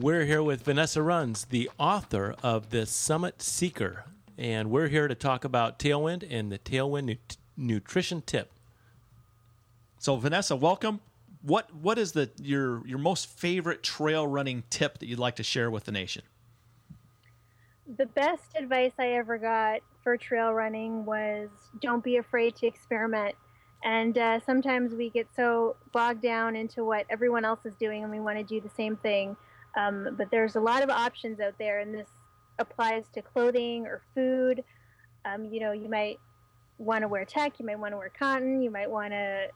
We're here with Vanessa Runs, the author of the Summit Seeker, and we're here to talk about Tailwind and the Tailwind nu- nutrition tip. So Vanessa, welcome. What what is the your your most favorite trail running tip that you'd like to share with the nation? The best advice I ever got for trail running was don't be afraid to experiment. And uh, sometimes we get so bogged down into what everyone else is doing and we want to do the same thing. Um, but there's a lot of options out there, and this applies to clothing or food. Um, you know, you might want to wear tech, you might want to wear cotton, you might want to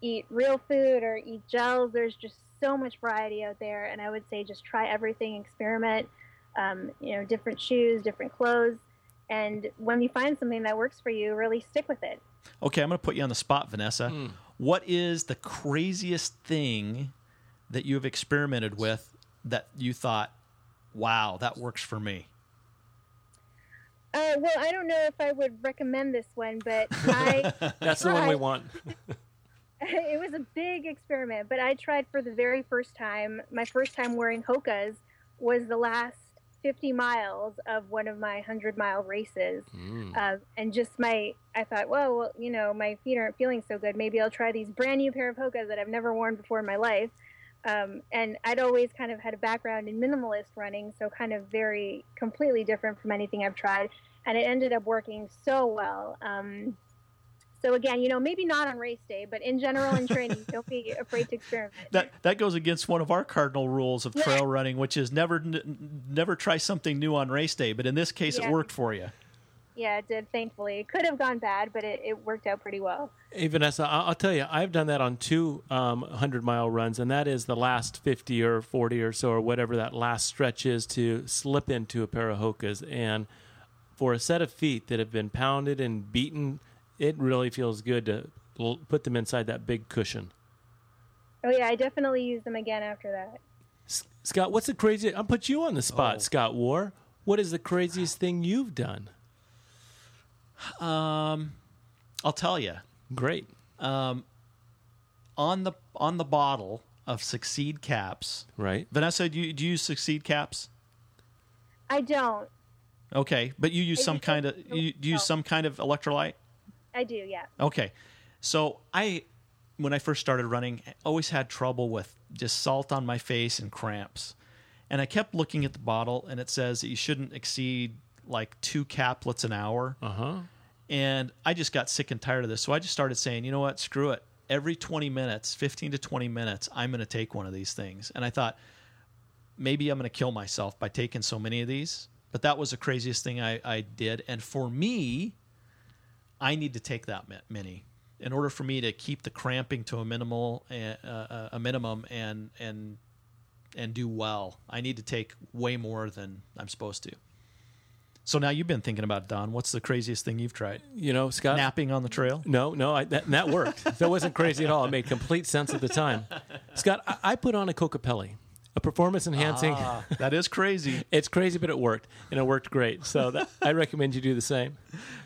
eat real food or eat gels. There's just so much variety out there, and I would say just try everything, experiment. Um, you know, different shoes, different clothes, and when you find something that works for you, really stick with it. Okay, I'm going to put you on the spot, Vanessa. What is the craziest thing that you have experimented with that you thought, "Wow, that works for me"? Uh, well, I don't know if I would recommend this one, but I That's the one we want. it was a big experiment, but I tried for the very first time. My first time wearing Hoka's was the last 50 miles of one of my 100 mile races. Mm. Uh, and just my, I thought, well, well, you know, my feet aren't feeling so good. Maybe I'll try these brand new pair of Hoka's that I've never worn before in my life. Um, and I'd always kind of had a background in minimalist running, so kind of very completely different from anything I've tried. And it ended up working so well. Um, so again, you know, maybe not on race day, but in general in training, don't be afraid to experiment. That that goes against one of our cardinal rules of trail running, which is never n- never try something new on race day. But in this case, Yeah. it worked for you. Yeah, it did. Thankfully, it could have gone bad, but it, it worked out pretty well. Hey, Vanessa, I- I'll tell you, I've done that on two um, 100 mile runs, and that is the last 50 or 40 or so, or whatever that last stretch is, to slip into a pair of Hoka's. And for a set of feet that have been pounded and beaten, it really feels good to put them inside that big cushion. Oh yeah, I definitely use them again after that. S- Scott, what's the craziest? I'll put you on the spot, Oh. Scott Warr. What is the craziest thing you've done? Um, I'll tell you. Great. Um, on the on the bottle of Succeed caps, Right. Vanessa, do you, do you use Succeed caps? I don't. Okay, but you use I some kind of some- you, you use some kind of electrolyte. I do. Yeah. Okay, so I when I first started running, I always had trouble with just salt on my face and cramps, and I kept looking at the bottle, and it says that you shouldn't exceed like two caplets an hour. Uh huh. And I just got sick and tired of this. So I just started saying, you know what, screw it. Every 20 minutes, 15 to 20 minutes, I'm going to take one of these things. And I thought, maybe I'm going to kill myself by taking so many of these. But that was the craziest thing I, I did. And for me, I need to take that many in order for me to keep the cramping to a minimal, uh, uh, a minimum, and and and do well. I need to take way more than I'm supposed to. So now you've been thinking about Don. What's the craziest thing you've tried? You know, Scott. Napping on the trail? No, no, I, that, that worked. that wasn't crazy at all. It made complete sense at the time. Scott, I, I put on a Kokopelli, a performance enhancing. Ah, that is crazy. It's crazy, but it worked, and it worked great. So that, I recommend you do the same.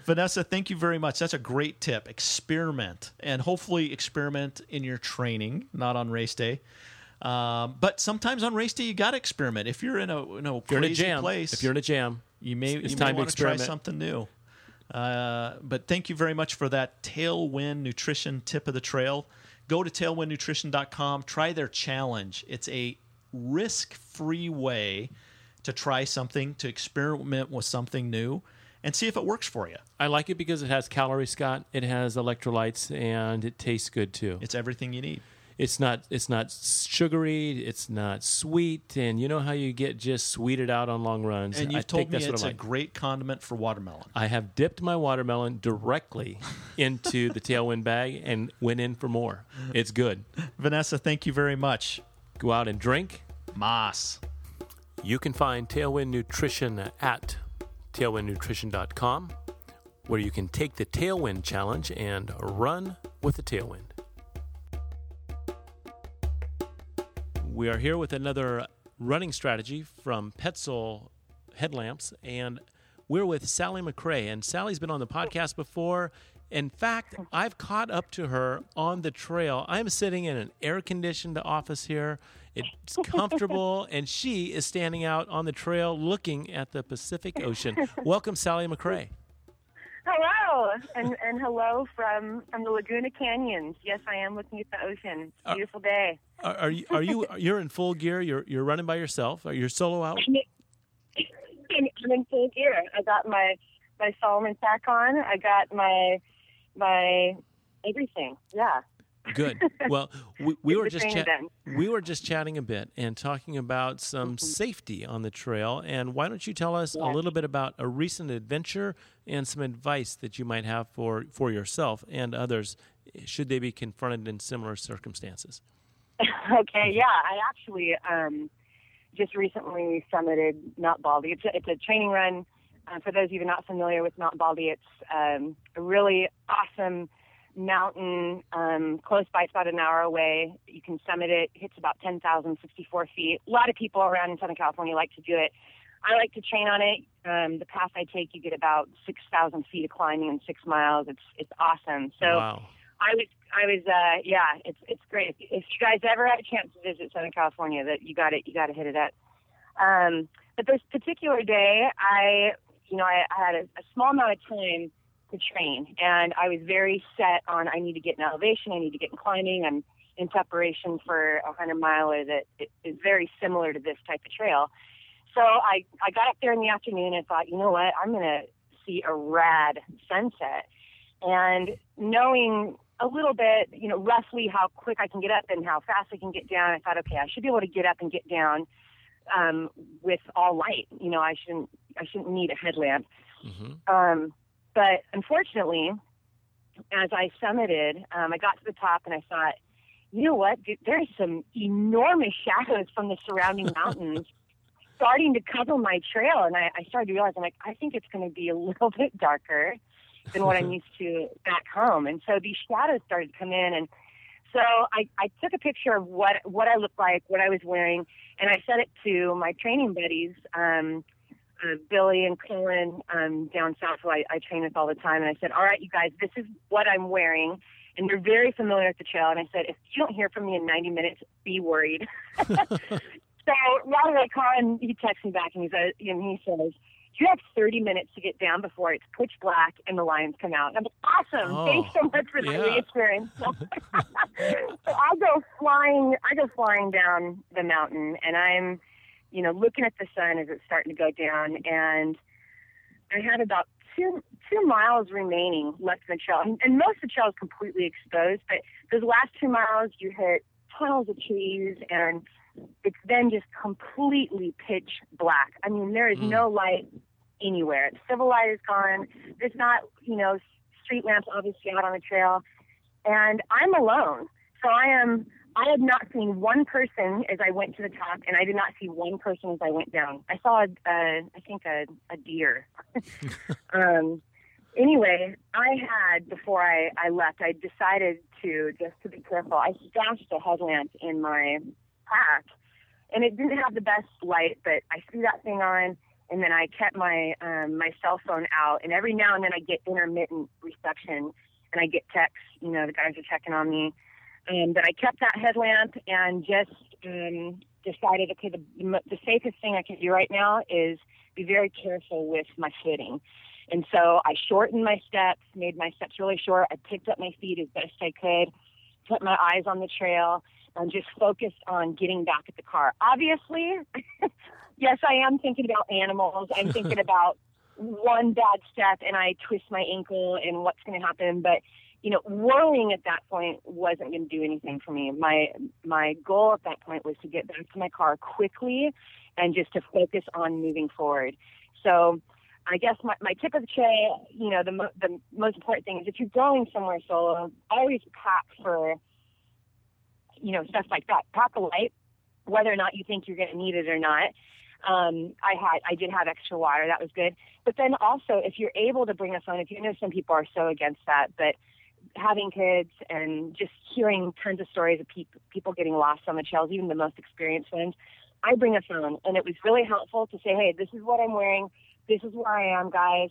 Vanessa, thank you very much. That's a great tip. Experiment and hopefully experiment in your training, not on race day. Um, but sometimes on race day, you got to experiment. If you're in a, If you're in a crazy jam, place, if you're in a jam, you may, it's you time may to want to try something new. Uh, but thank you very much for that Tailwind Nutrition tip of the trail. Go to tailwindnutrition.com. Try their challenge. It's a risk free way to try something, to experiment with something new, and see if it works for you. I like it because it has calories, Scott. It has electrolytes, and it tastes good too. It's everything you need. It's not it's not sugary. It's not sweet, and you know how you get just sweeted out on long runs. And you've told think me it's a like. great condiment for watermelon. I have dipped my watermelon directly into the tailwind bag and went in for more. It's good. Vanessa, thank you very much. Go out and drink. Moss. You can find Tailwind Nutrition at tailwindnutrition.com, where you can take the Tailwind Challenge and run with the Tailwind. We are here with another running strategy from Petzl Headlamps, and we're with Sally McRae. And Sally's been on the podcast before. In fact, I've caught up to her on the trail. I'm sitting in an air conditioned office here. It's comfortable, and she is standing out on the trail looking at the Pacific Ocean. Welcome, Sally McRae. Hello, and and hello from from the Laguna Canyons. Yes, I am looking at the ocean. Uh, Beautiful day. Are, are you? Are you? You're in full gear. You're you're running by yourself. Are you solo out? I'm in full gear. I got my my Salomon sack on. I got my my everything. Yeah. Good. Well, we, we were just done. we were just chatting a bit and talking about some safety on the trail. And why don't you tell us a little bit about a recent adventure and some advice that you might have for for yourself and others should they be confronted in similar circumstances? okay, yeah, I actually um, just recently summited Mount Baldy. It's a, it's a training run. Uh, for those of you not familiar with Mount Baldy, it's um, a really awesome mountain um, close by. It's about an hour away. You can summit it. It's about 10,064 feet. A lot of people around in Southern California like to do it. I like to train on it. Um, the path I take, you get about 6,000 feet of climbing in six miles. It's it's awesome. So wow. I was, I was, uh, yeah, it's it's great. If, if you guys ever had a chance to visit Southern California, that you got it, you got to hit it up. Um, but this particular day, I, you know, I, I had a, a small amount of time to train, and I was very set on I need to get in elevation, I need to get in climbing. I'm in preparation for a hundred miler that is very similar to this type of trail. So I, I got up there in the afternoon and thought, you know what, I'm gonna see a rad sunset. And knowing a little bit, you know, roughly how quick I can get up and how fast I can get down, I thought, okay, I should be able to get up and get down um, with all light. You know, I shouldn't I shouldn't need a headlamp. hmm Um, but unfortunately, as I summited, um, I got to the top and I thought, you know what? Dude, There's some enormous shadows from the surrounding mountains starting to cover my trail. And I, I started to realize, I'm like, I think it's going to be a little bit darker than what I'm used to back home. And so these shadows started to come in. And so I, I took a picture of what, what I looked like, what I was wearing, and I sent it to my training buddies. Um, uh, Billy and Colin um, down south, who I, I train with all the time. And I said, All right, you guys, this is what I'm wearing. And they're very familiar with the trail. And I said, If you don't hear from me in 90 minutes, be worried. so right away, Colin, he texts me back and he says, uh, and he says, you have 30 minutes to get down before it's pitch black and the lions come out. And I'm like, awesome. Oh, Thanks so much for the experience." so I go flying, I go flying down the mountain and I'm, you know, looking at the sun as it's starting to go down. And I had about two, two miles remaining left in the trail. And, and most of the trail is completely exposed, but those last two miles you hit tunnels of trees and it's then just completely pitch black. I mean, there is Mm. no light anywhere. Civil light is gone. There's not, you know, street lamps obviously out on the trail. And I'm alone. So I am, I had not seen one person as I went to the top, and I did not see one person as I went down. I saw, a, a, I think, a, a deer. um, anyway, I had, before I, I left, I decided to, just to be careful, I stashed a headlamp in my pack. And it didn't have the best light, but I threw that thing on, and then I kept my um, my cell phone out. And every now and then I get intermittent reception, and I get texts. You know, the guys are checking on me. Um, but I kept that headlamp and just um, decided, okay, the, the safest thing I can do right now is be very careful with my footing. And so I shortened my steps, made my steps really short. I picked up my feet as best I could, put my eyes on the trail, and just focused on getting back at the car. Obviously, yes, I am thinking about animals. I'm thinking about one bad step and I twist my ankle and what's going to happen. But you know, worrying at that point wasn't going to do anything for me. My my goal at that point was to get back to my car quickly and just to focus on moving forward. So. I guess my, my tip of the tray, you know, the, mo- the most important thing is if you're going somewhere solo, always pack for you know, stuff like that. Pack a light, whether or not you think you're going to need it or not. Um, I had, I did have extra water. That was good. But then also, if you're able to bring a phone, if you know some people are so against that, but having kids and just hearing tons of stories of pe- people getting lost on the trails, even the most experienced ones, I bring a phone, and it was really helpful to say, "Hey, this is what I'm wearing. This is where I am, guys."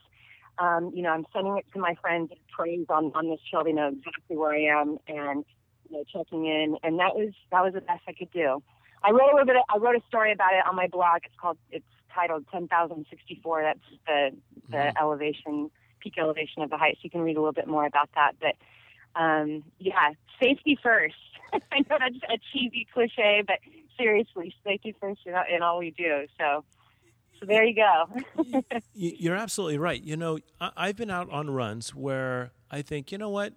Um, you know, I'm sending it to my friends and friends on on this trail. They know exactly where I am and you know checking in, and that was that was the best I could do. I wrote a little bit. Of, I wrote a story about it on my blog. It's called. It's titled 10,064. That's the the Mhm. elevation, peak elevation of the height. So you can read a little bit more about that. But um, yeah, safety first. I know that's a cheesy cliche, but seriously, safety first in, in all we do. So, so there you go. You're absolutely right. You know, I've been out on runs where I think, you know what,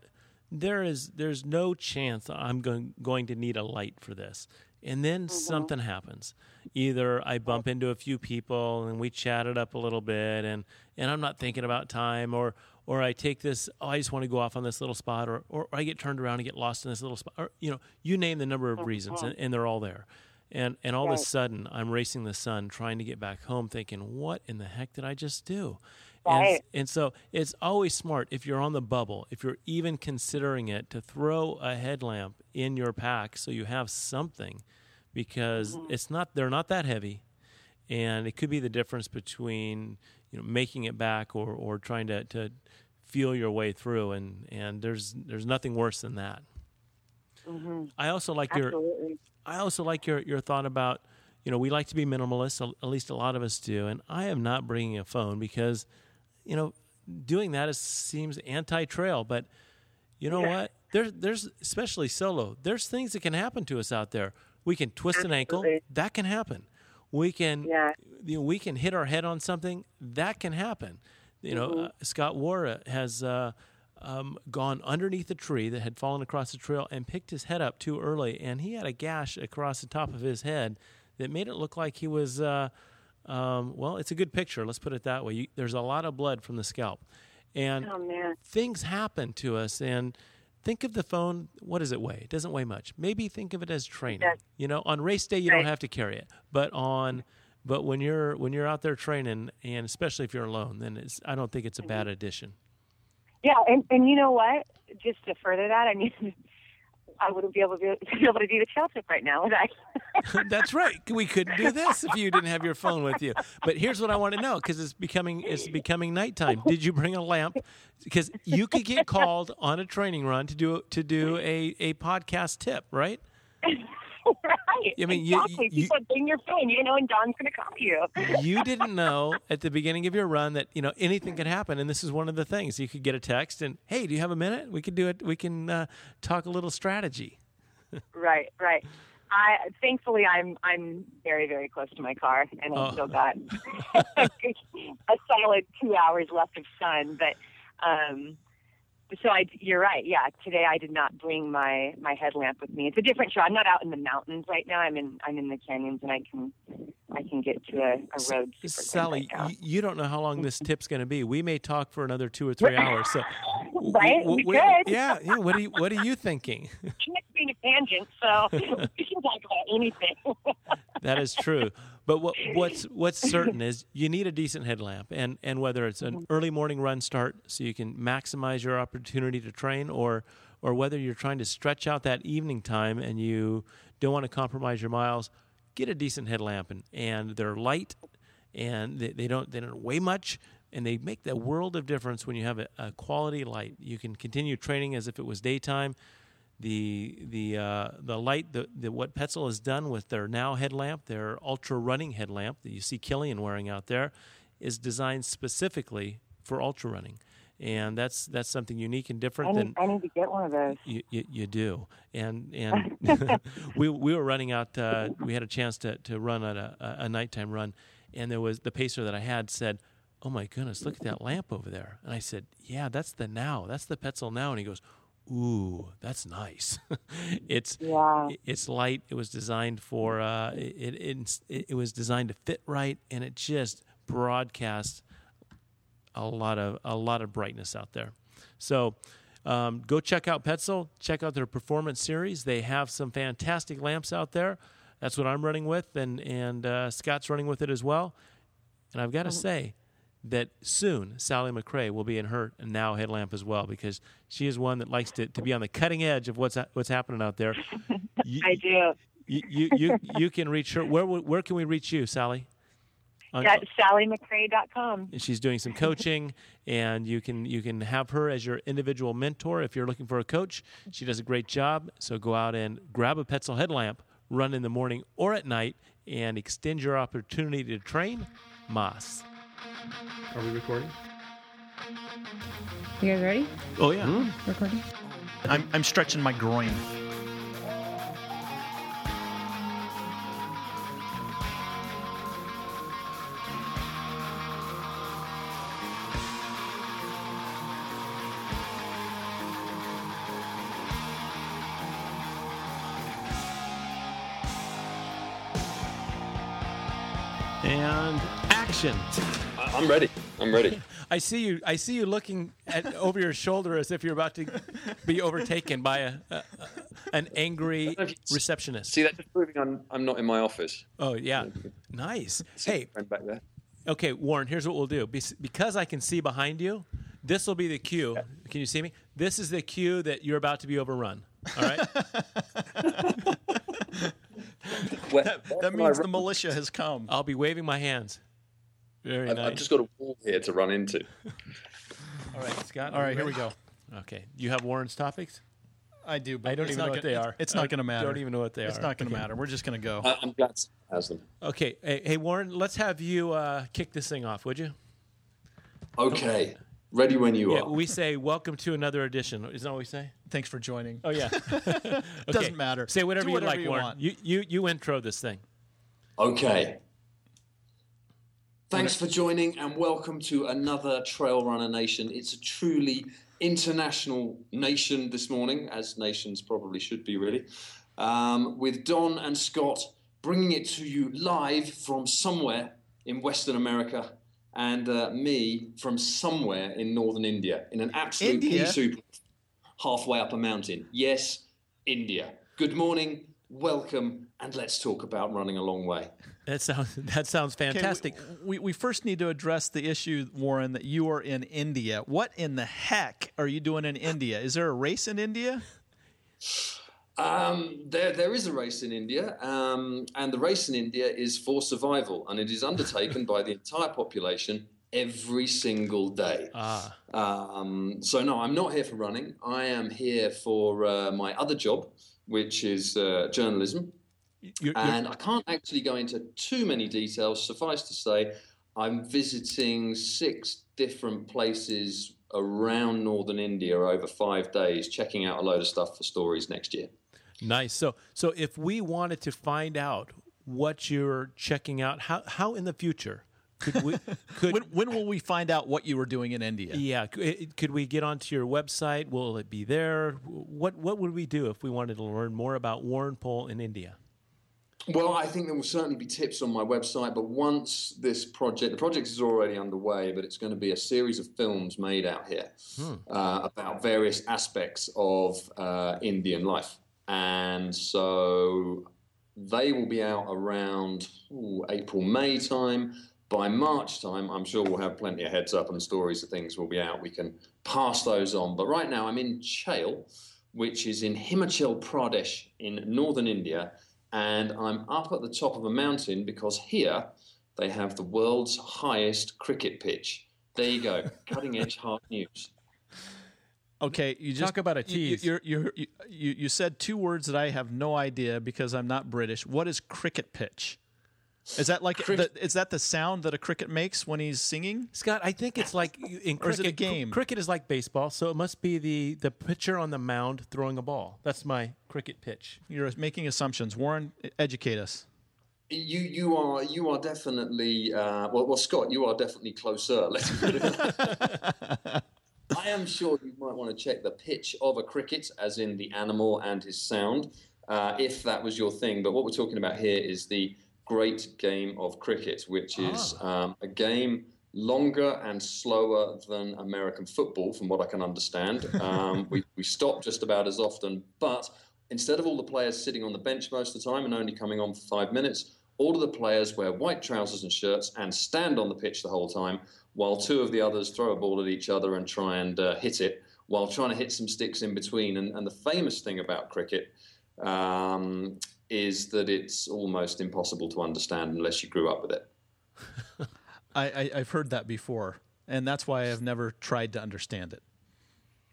there is there's no chance I'm going going to need a light for this, and then mm-hmm. something happens. Either I bump into a few people and we chat it up a little bit, and and I'm not thinking about time, or or I take this, oh, I just want to go off on this little spot, or or I get turned around and get lost in this little spot, or you know, you name the number of oh, reasons, and, and they're all there. And and all of a sudden, I'm racing the sun, trying to get back home, thinking, "What in the heck did I just do?" Right. And, and so it's always smart if you're on the bubble, if you're even considering it, to throw a headlamp in your pack so you have something, because it's not they're not that heavy, and it could be the difference between you know making it back or or trying to to feel your way through, and and there's there's nothing worse than that. hmm I also like your I also like your your thought about you know we like to be minimalists at least a lot of us do and I am not bringing a phone because you know doing that is, seems anti-trail but you know Yeah. what there's there's especially solo there's things that can happen to us out there we can twist an ankle that can happen we can Yeah. you know, we can hit our head on something that can happen. You know, Mm-hmm. uh, Scott Warr has uh, um, gone underneath a tree that had fallen across the trail and picked his head up too early, and he had a gash across the top of his head that made it look like he was. Uh, um, well, it's a good picture. Let's put it that way. You, there's a lot of blood from the scalp, and Oh man. things happen to us and think of the phone what does it weigh it doesn't weigh much maybe think of it as training Yeah. you know on race day you don't have to carry it but on but when you're when you're out there training and especially if you're alone then it's i don't think it's a bad addition Yeah, and and you know what? Just to further that, I mean, I wouldn't be able to do, be able to do the tip right now, would I? that's right. We couldn't do this if you didn't have your phone with you. But here's what i want to know because it's becoming it's becoming nighttime. Did you bring a lamp? Because you could get called on a training run to do to do a, a podcast tip right right. I mean, you- exactly. you- People bring your phone. You know, and Don's going to call you. you didn't know at the beginning of your run that you know anything could happen and this is one of the things you could get a text and hey do you have a minute we could do it we can uh, talk a little strategy Right, right. I thankfully I'm I'm very very close to my car, and I've Oh. still got a solid two hours left of sun. But um, so I, you're right. Yeah, today I did not bring my my headlamp with me. It's a different show. I'm not out in the mountains right now. I'm in I'm in the canyons, and I can I can get to a, a road. super sally right you don't know how long this tip's going to be we may talk for another two or three hours so Right, w- we w- could. yeah yeah what are you what are you thinking being a tangent, so we can talk about anything. that is true. But what, what's what's certain is you need a decent headlamp, and and whether it's an early morning run start, so you can maximize your opportunity to train, or or whether you're trying to stretch out that evening time and you don't want to compromise your miles, get a decent headlamp, and and they're light, and they, they don't they don't weigh much. And they make the world of difference when you have a, a quality light. You can continue training as if it was daytime the the uh, the light the, the what Petzl has done with their NAO headlamp, their ultra running headlamp that you see Kilian wearing out there, is designed specifically for ultra running, and that's that's something unique and I different need, than I need to get one of those. you, you, you do, and and we we were running out. Uh, we had a chance to to run at a, a nighttime run, and there was the pacer that I had said, "Oh my goodness, look at that lamp over there." And I said, "Yeah, that's the NAO. That's the Petzl NAO." And he goes, "Ooh, that's nice. it's Yeah. it's light. It was designed for uh, it, it it was designed to fit right, and it just broadcasts a lot of a lot of brightness out there. So um, go check out Petzl. Check out their performance series. They have some fantastic lamps out there. That's what I'm running with, and and uh, Scott's running with it as well. And I've got to say that soon Sally McRae will be in her NAO headlamp as well because she is one that likes to, to be on the cutting edge of what's what's happening out there. You, I do. you, you you you can reach her. Where where can we reach you, Sally? on- At SallyMcRae.com. she's doing some coaching and you can you can have her as your individual mentor if you're looking for a coach she does a great job so go out and grab a petzl headlamp run in the morning or at night and extend your opportunity to train moss are we recording You guys ready? Oh yeah. Hmm. Recording? I'm I'm stretching my groin. and action I- I'm ready. I'm ready. i see you i see you looking at over your shoulder as if you're about to be overtaken by a, a, a an angry receptionist See that just proving I'm I'm not in my office. oh yeah nice See hey back there. Okay, Warren, here's what we'll do. Because I can see behind you, this will be the cue. Can you see me? This is the cue that you're about to be overrun. All right? Where- That, where that can means the militia has come. I'll be waving my hands. Very I've, nice. I've just got a wall here to run into. All right, Scott. All are right, you here we go. Okay. You have Warren's topics? I do, but I don't even know what gonna- they it's- are. It's not going to matter. don't even know what they It's are. It's not going to Okay. matter. We're just going to go. I, I'm glad has them. Okay. Hey, hey, Warren, let's have you uh, kick this thing off, would you? Okay, ready when you Yeah, are. we say, welcome to another edition. Isn't that what we say? Thanks for joining. Oh, yeah. okay. Doesn't matter. Say whatever Do you like, you Warren. want. You, you, you intro this thing. Okay. Thanks for joining and welcome to another Trail Runner Nation. It's a truly international nation this morning, as nations probably should be, really. Um, with Don and Scott bringing it to you live from somewhere in Western America and uh, me from somewhere in northern India in an absolute India? pea soup halfway up a mountain. Yes, India. Good morning, welcome, and let's talk about running a long way. That sounds, that sounds Okay, we- fantastic. We, we first need to address the issue, Warren, that you are in India. What in the heck are you doing in India? Is there a race in India? Um, there, there is a race in India, um, and the race in India is for survival, and it is undertaken by the entire population every single day. Ah. Um, so no, I'm not here for running. I am here for uh, my other job, which is uh, journalism. You're- you're- And I can't actually go into too many details. Suffice to say, I'm visiting six different places around northern India over five days, checking out a load of stuff for stories next year. Nice. So, so if we wanted to find out what you're checking out, how how in the future could we could When, when will we find out what you were doing in India? yeah could, could we get onto your website? Will it be there? What what would we do if we wanted to learn more about Warren Pole in India? Well, I think there will certainly be tips on my website, but once this project, the project is already underway, but it's going to be a series of films made out here uh, about various aspects of uh, Indian life. And so they will be out around ooh, April, May time. By March time, I'm sure we'll have plenty of heads up and stories of things will be out. We can pass those on. But right now, I'm in Chail, which is in Himachal Pradesh in northern India and I'm up at the top of a mountain because here they have the world's highest cricket pitch. There you go, cutting edge hard news. Okay, you just Talk about a you- tease. You, you're, you, you, you said two words that I have no idea because I'm not British. What is cricket pitch? Is that like Cricket- the, is that the sound that a cricket makes when he's singing? Scott, I think it's like in cricket. Or is it a game? cr- Cricket is like baseball, so it must be the the pitcher on the mound throwing a ball. That's my cricket pitch. You're making assumptions. Warren, educate us. You you are you are definitely uh, well well Scott you are definitely closer. Let's put it. I am sure you might want to check the pitch of a cricket, as in the animal and his sound, uh, if that was your thing. But what we're talking about here is the great game of cricket, which is um, a game longer and slower than American football, from what I can understand. Um, we, we stop just about as often, but instead of all the players sitting on the bench most of the time and only coming on for five minutes, all of the players wear white trousers and shirts and stand on the pitch the whole time, while two of the others throw a ball at each other and try and uh, hit it, while trying to hit some sticks in between. And, and the famous thing about cricket um, is that it's almost impossible to understand unless you grew up with it. I, I, I've heard that before, and that's why I've never tried to understand it.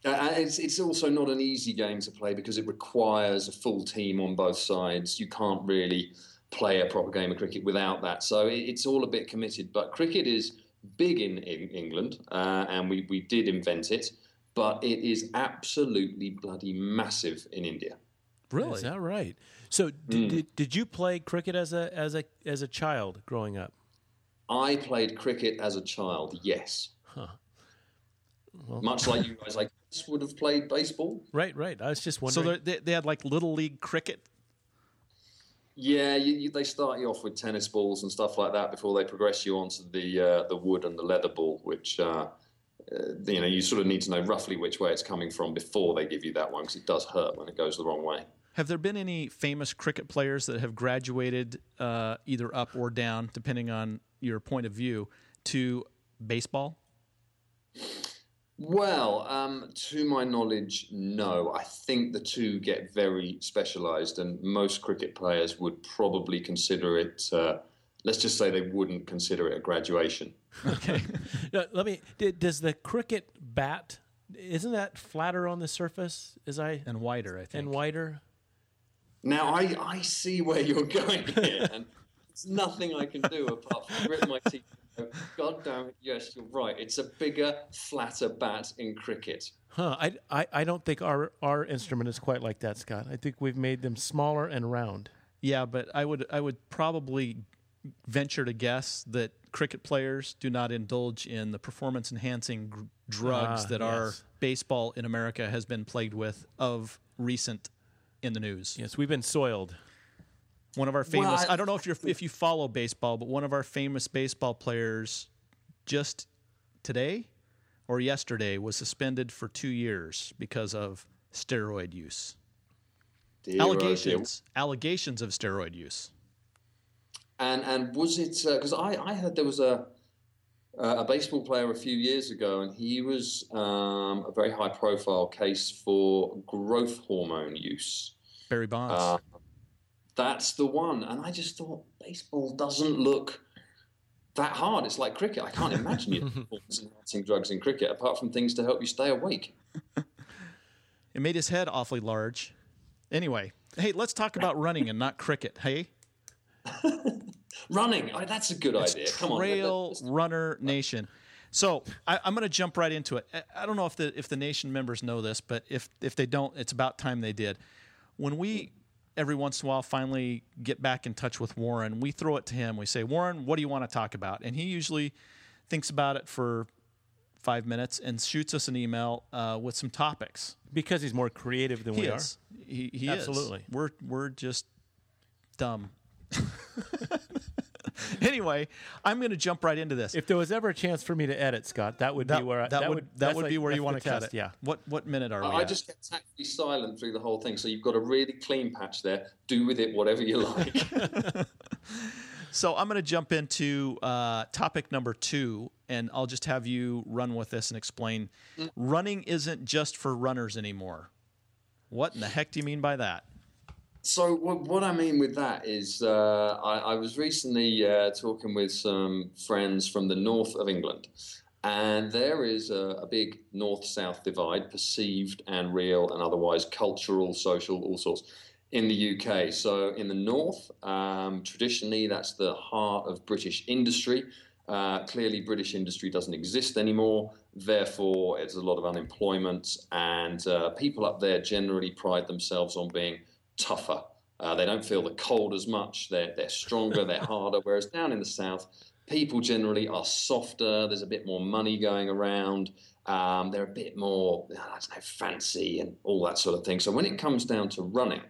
Uh, it's, it's also not an easy game to play because it requires a full team on both sides. You can't really play a proper game of cricket without that. So it, it's all a bit committed. But cricket is big in, in England, uh, and we, we did invent it, but it is absolutely bloody massive in India. Really? Is that right? So did, did, did you play cricket as a as a as a child growing up? I played cricket as a child, yes. Well- Much like you guys, I guess, would have played baseball. Right, right. I was just So wondering. they're- they they had like little league cricket. Yeah, you, you, they start you off with tennis balls and stuff like that before they progress you onto the uh, the wood and the leather ball, which uh, uh, you know you sort of need to know roughly which way it's coming from before they give you that one because it does hurt when it goes the wrong way. Have there been any famous cricket players that have graduated uh, either up or down, depending on your point of view, to baseball? Well, um, to my knowledge, no. I think the two get very specialised, and most cricket players would probably consider it. Uh, let's just say they wouldn't consider it a graduation. Okay. No, let me. Did, does the cricket bat? Isn't that flatter on the surface? Is I And wider, I think. and wider? Now, I, I see where you're going here, and there's nothing I can do apart from grit my teeth. and go, God damn it, yes, you're right. It's a bigger, flatter bat in cricket. Huh? I, I, I don't think our our instrument is quite like that, Scott. I think we've made them smaller and round. Yeah, but I would I would probably venture to guess that cricket players do not indulge in the performance enhancing gr- drugs Ah, that our baseball in America has been plagued with of recent in the news. Yes, we've been soiled. One of our famous Well, I- I don't know if you're if you follow baseball, but one of our famous baseball players just today or yesterday was suspended for 2 years because of steroid use. Dear, dear. Allegations, allegations of steroid use. And and was it uh, because I, I heard there was a a baseball player a few years ago, and he was um, a very high profile case for growth hormone use. Barry Bonds. Uh, that's the one, and I just thought baseball doesn't look that hard. It's like cricket. I can't imagine you enhancing drugs in cricket apart from things to help you stay awake. It made his head awfully large. Anyway, hey, let's talk about running and not cricket. Hey, Running, oh, that's a good idea. Come on, let- Trail Runner Nation. So I, I'm going to jump right into it. I- I don't know if the if the nation members know this, but if if they don't, it's about time they did. When we every once in a while finally get back in touch with Warren, we throw it to him. We say, Warren, what do you want to talk about? And he usually thinks about it for five minutes and shoots us an email uh, with some topics. Because he's more creative than He we is. He, he is. Absolutely. We're we're just dumb. anyway, I'm going to jump right into this. If there was ever a chance for me to edit, Scott, that would that, be where I, that, would that would like- be where you want to cut test, it. Yeah. What what minute are we? I at? just kept tactfully silent through the whole thing, so you've got a really clean patch there. Do with it whatever you like. So I'm going to jump into uh, topic number two, and I'll just have you run with this and explain. Mm. Running isn't just for runners anymore. What in the heck do you mean by that? So what, I mean with that is, uh, I, I was recently uh, talking with some friends from the north of England, and there is a, a big north-south divide, perceived and real, and otherwise cultural, social, all sorts. In the UK, so in the north, um, traditionally that's the heart of British industry. Uh, clearly, British industry doesn't exist anymore. Therefore, it's a lot of unemployment, and uh, people up there generally pride themselves on being tougher. Uh, they don't feel the cold as much. They're, they're stronger, they're harder. Whereas down in the south, people generally are softer. There's a bit more money going around. Um, they're a bit more, I don't know, fancy and all that sort of thing. So when it comes down to running,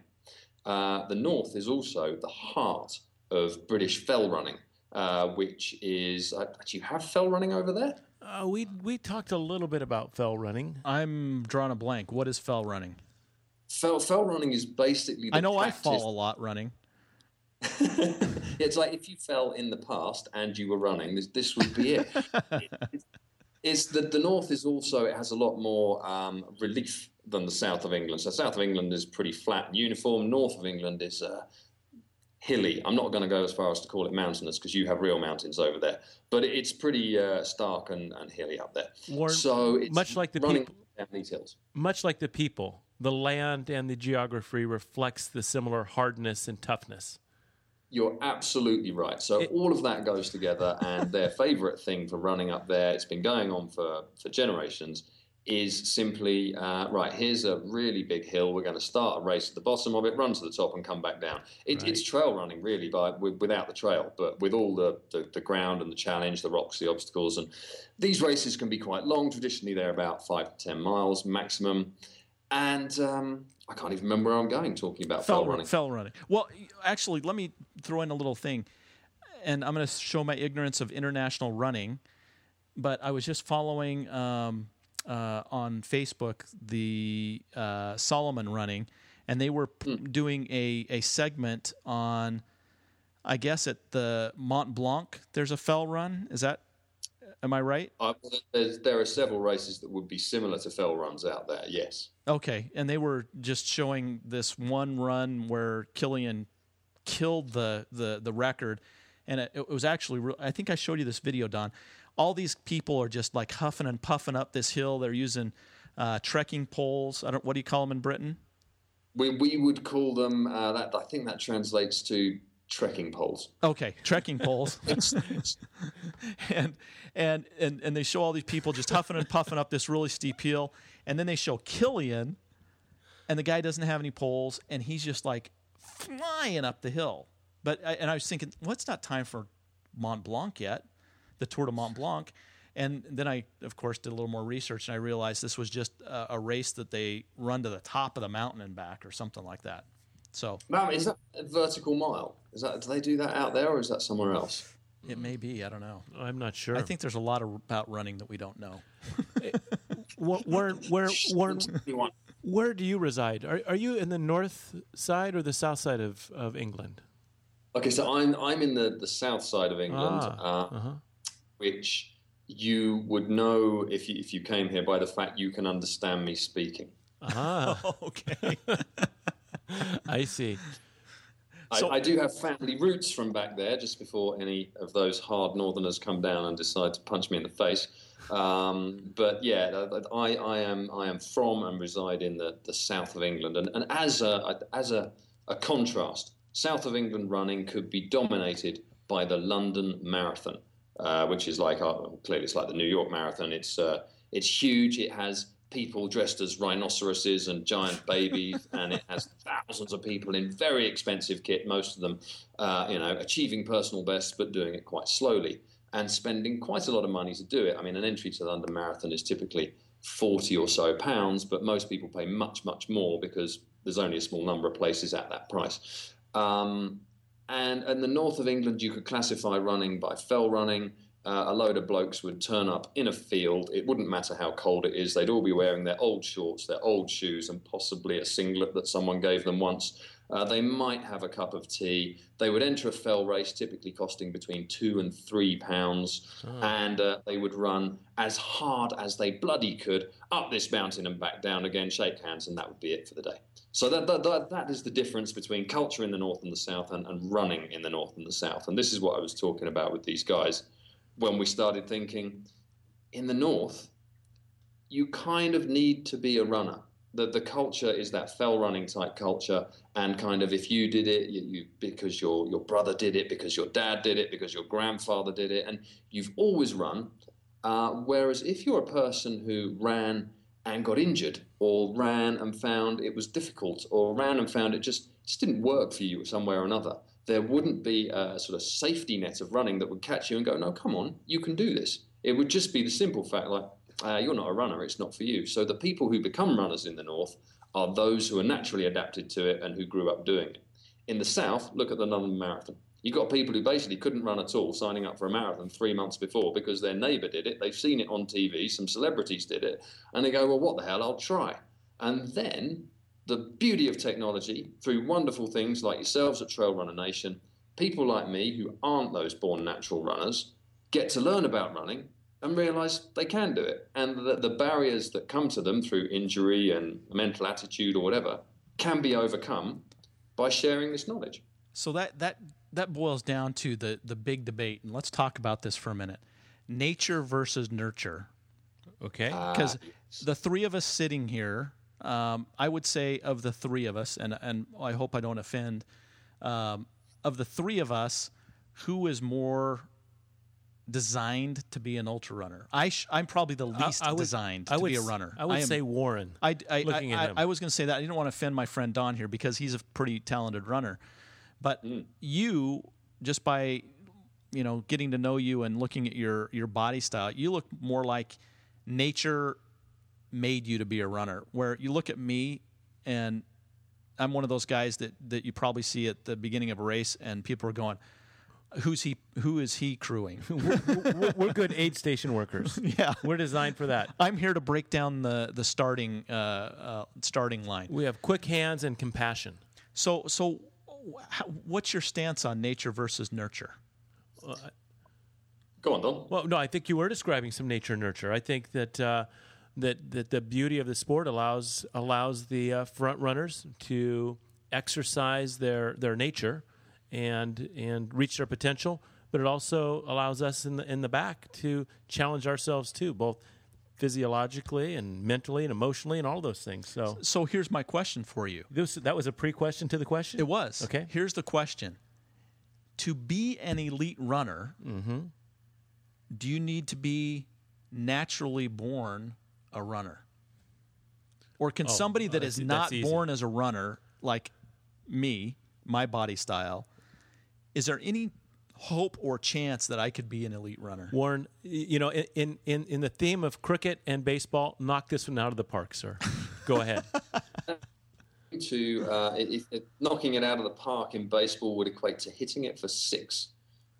uh, the north is also the heart of British fell running, uh, which is, uh, do you have fell running over there? Uh, we we talked a little bit about fell running. I'm drawing a blank. What is fell running? Fell, fell running is basically the I know I practice- fall a lot running. it's like if you fell in the past and you were running, this, this would be it. It- it's the, the north is also it has a lot more um, relief than the south of England. So south of England is pretty flat and uniform. North of England is uh, hilly. I'm not going to go as far as to call it mountainous because you have real mountains over there, but it's pretty uh, stark and, and hilly up there. Warren, so it's much like the running people, down these hills. much like the people, the land and the geography reflects the similar hardness and toughness. You're absolutely right. So It- all of that goes together, and their favourite thing for running up there, it's been going on for, for generations, is simply uh, right. Here's a really big hill. We're going to start a race at the bottom of it, run to the top, and come back down. It, It's trail running, really, by without the trail, but with all the, the the ground and the challenge, the rocks, the obstacles, and these races can be quite long. Traditionally, they're about five to ten miles maximum, and um, I can't even remember where I'm going talking about fell, fell running. fell running. Well, actually, let me throw in a little thing, and I'm going to show my ignorance of international running. But I was just following um, uh, on Facebook the uh, Salomon running, and they were p- doing a a segment on, I guess at the Mont Blanc. There's a fell run. Is that? Am I right? Uh, there's, there are several races that would be similar to fell runs out there. Yes. Okay, and they were just showing this one run where Kilian killed the the the record, and it, it was actually. Real, I think I showed you this video, Don. All these people are just like huffing and puffing up this hill. They're using uh, trekking poles. I don't. What do you call them in Britain? We, we would call them, uh, that, I think that translates to trekking poles. Okay, trekking poles. and and and and they show all these people just huffing and puffing up this really steep hill, and then they show Kilian, and the guy doesn't have any poles, and he's just like flying up the hill. But I, and I was thinking, well, it's not time for Mont Blanc yet, the Tour de Mont Blanc. And then I, of course, did a little more research, and I realized this was just a, a race that they run to the top of the mountain and back, or something like that. So Ma'am, is that a vertical mile? Is that do they do that out there, or is that somewhere else? it may be. I don't know. I'm not sure. I think there's a lot of, about running that we don't know. Wh- where, where, where, where do you reside? Are, are you in the north side or the south side of, of England? Okay, so I'm I'm in the, the south side of England, Ah, uh, uh-huh. which you would know if you if you came here by the fact you can understand me speaking. Ah, okay. I see. So- I, I do have family roots from back there, just before any of those hard northerners come down and decide to punch me in the face. Um, but yeah, I, I am I am from and reside in the, the south of England, and, and as a as a, a contrast, south of England running could be dominated by the London Marathon, uh, which is like uh, clearly it's like the New York Marathon. It's uh, it's huge. It has people dressed as rhinoceroses and giant babies, and it has thousands of people in very expensive kit. Most of them, uh, you know, achieving personal bests but doing it quite slowly and spending quite a lot of money to do it. I mean, an entry to the London Marathon is typically forty or so pounds, but most people pay much much more because there's only a small number of places at that price. Um, and in the north of England, you could classify running by fell running. Uh, a load of blokes would turn up in a field. It wouldn't matter how cold it is. They'd all be wearing their old shorts, their old shoes, and possibly a singlet that someone gave them once. Uh, they might have a cup of tea. They would enter a fell race, typically costing between two and three pounds, and uh, they would run as hard as they bloody could up this mountain and back down again, shake hands, and that would be it for the day. So that, that, that, that is the difference between culture in the north and the south and, and running in the north and the south. And this is what I was talking about with these guys when we started thinking in the north, you kind of need to be a runner. The, the culture is that fell running type culture, and kind of if you did it, you, you because your your brother did it, because your dad did it, because your grandfather did it, and you've always run. Uh, whereas if you're a person who ran and got injured, or ran and found it was difficult, or ran and found it just just didn't work for you somewhere or another, there wouldn't be a sort of safety net of running that would catch you and go, no, come on, you can do this. It would just be the simple fact, like, uh, you're not a runner, it's not for you. So the people who become runners in the north are those who are naturally adapted to it and who grew up doing it. In the south, look at the London Marathon. You've got people who basically couldn't run at all signing up for a marathon three months before because their neighbour did it, they've seen it on TV, some celebrities did it, and they go, well, what the hell, I'll try. And then the beauty of technology, through wonderful things like yourselves at Trail Runner Nation, people like me who aren't those born natural runners get to learn about running and realize they can do it. And that the barriers that come to them through injury and mental attitude or whatever can be overcome by sharing this knowledge. So that that that boils down to the the big debate, and let's talk about this for a minute: nature versus nurture. Okay. Ah, because the three of us sitting here, um, I would say of the three of us, and and I hope I don't offend, um, of the three of us, who is more designed to be an ultra runner? I sh- I'm probably the least I would- designed I to would be a s- runner. I would am- say Warren. I, I, looking I, at him. I, I was going to say that. I didn't want to offend my friend Don here because he's a pretty talented runner. But you, just by you know getting to know you and looking at your your body style, you look more like nature made you to be a runner. Where you look at me and I'm one of those guys that that you probably see at the beginning of a race and people are going, "Who's he? Who is he crewing?" we're, we're good aid station workers. yeah. We're designed for that. I'm here to break down the the starting uh, uh, starting line. We have quick hands and compassion. So, so what's your stance on nature versus nurture? Go on, Don. Well, no, I think you were describing some nature nurture. I think that uh, that that the beauty of the sport allows allows the uh, front runners to exercise their their nature and and reach their potential, but it also allows us in the in the back to challenge ourselves too, both physiologically and mentally and emotionally and all those things. So So, here's my question for you. this that was a pre-question to the question. It was Okay. Here's the question: To be an elite runner, Mm-hmm. do you need to be naturally born a runner, or can Oh, somebody that uh, is that's- not born as a runner, like me, my body style, is there any hope or chance that I could be an elite runner? Warren, you know, in, in, in the theme of cricket and baseball, knock this one out of the park, sir. Go ahead. To uh, if, if knocking it out of the park in baseball would equate to hitting it for six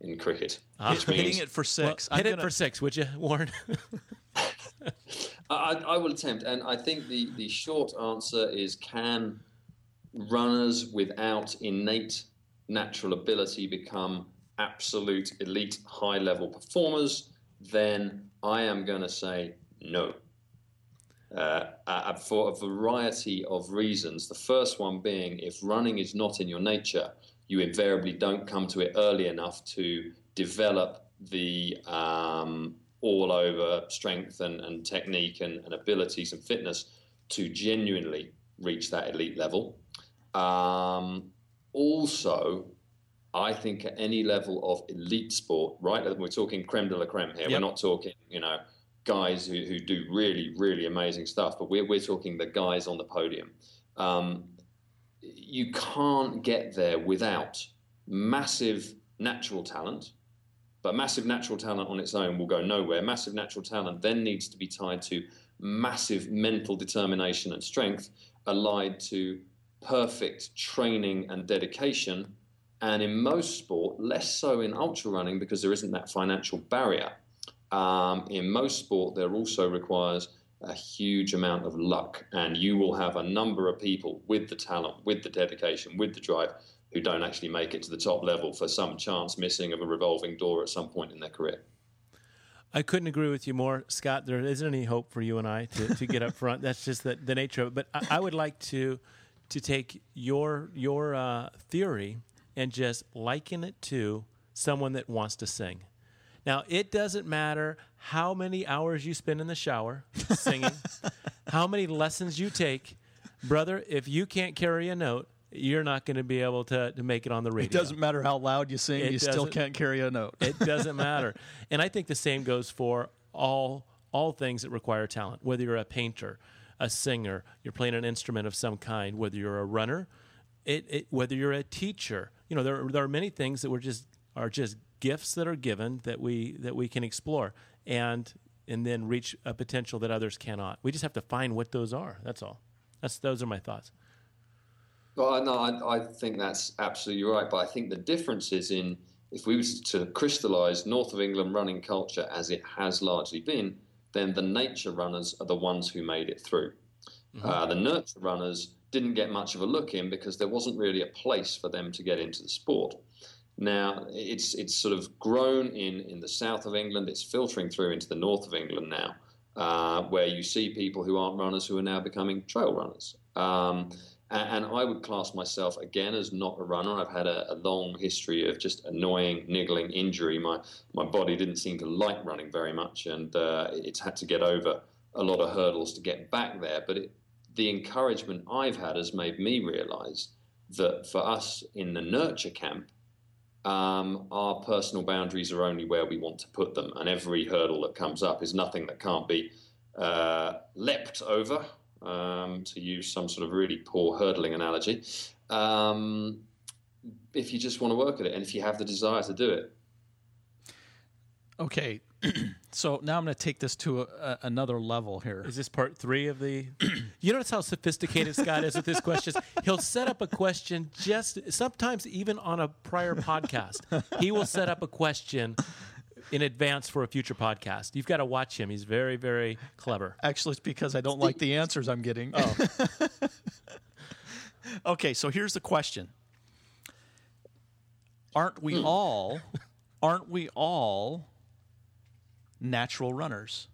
in cricket, which Hitting means it for Well, six. hit I'm it gonna- for six, would you, Warren? I, I will attempt, and I think the, the short answer is can runners without innate natural ability become absolute elite high level performers? Then I am going to say no. Uh, uh, for a variety of reasons. The first one being if running is not in your nature, you invariably don't come to it early enough to develop the um, all over strength and, and technique and, and abilities and fitness to genuinely reach that elite level. Um, also, I think at any level of elite sport, right? We're talking creme de la creme here. Yep. We're not talking, you know, guys who, who do really, really amazing stuff, but we're, we're talking the guys on the podium. Um, you can't get there without massive natural talent, but massive natural talent on its own will go nowhere. Massive natural talent then needs to be tied to massive mental determination and strength, allied to perfect training and dedication. And in most sport, less so in ultra running because there isn't that financial barrier. Um, in most sport, there also requires a huge amount of luck, and you will have a number of people with the talent, with the dedication, with the drive, who don't actually make it to the top level for some chance missing of a revolving door at some point in their career. I couldn't agree with you more, Scott. There isn't any hope for you and I to, to get up front. That's just the, the nature of it. But I, I would like to to take your your uh, theory and just liken it to someone that wants to sing. Now, it doesn't matter how many hours you spend in the shower singing, how many lessons you take, brother. If you can't carry a note, you're not going to be able to, to make it on the radio. It doesn't matter how loud you sing, It you still can't carry a note. It doesn't matter. And I think the same goes for all all things that require talent. Whether you're a painter, a singer, you're playing an instrument of some kind, whether you're a runner, it, it whether you're a teacher. You know, there there are many things that we're just are just gifts that are given that we that we can explore and and then reach a potential that others cannot. We just have to find what those are. That's all. That's those are my thoughts. Well, no, I, I think that's absolutely right. But I think the difference is in if we were to crystallize North of England running culture as it has largely been, then the nature runners are the ones who made it through. Uh, the nurture runners didn't get much of a look in because there wasn't really a place for them to get into the sport. Now it's it's sort of grown in in the south of England. It's filtering through into the north of England now, uh, where you see people who aren't runners who are now becoming trail runners. Um, And, I would class myself again as not a runner. I've had a, a, long history of just annoying, niggling injury. My my body didn't seem to like running very much, and uh, it's had to get over a lot of hurdles to get back there. But it, the encouragement I've had has made me realise that for us in the nurture camp, um, our personal boundaries are only where we want to put them, and every hurdle that comes up is nothing that can't be uh, leapt over, um, to use some sort of really poor hurdling analogy, um, if you just want to work at it and if you have the desire to do it. Okay, so now I'm going to take this to a, a, another level here. Is this part three of the? you notice how sophisticated Scott is with his questions. He'll set up a question just sometimes even on a prior podcast. He will set up a question in advance for a future podcast. You've got to watch him. He's very, very clever. Actually, it's because I don't like the answers I'm getting. Oh. okay, so here's the question. Aren't we hmm. all aren't we all natural runners?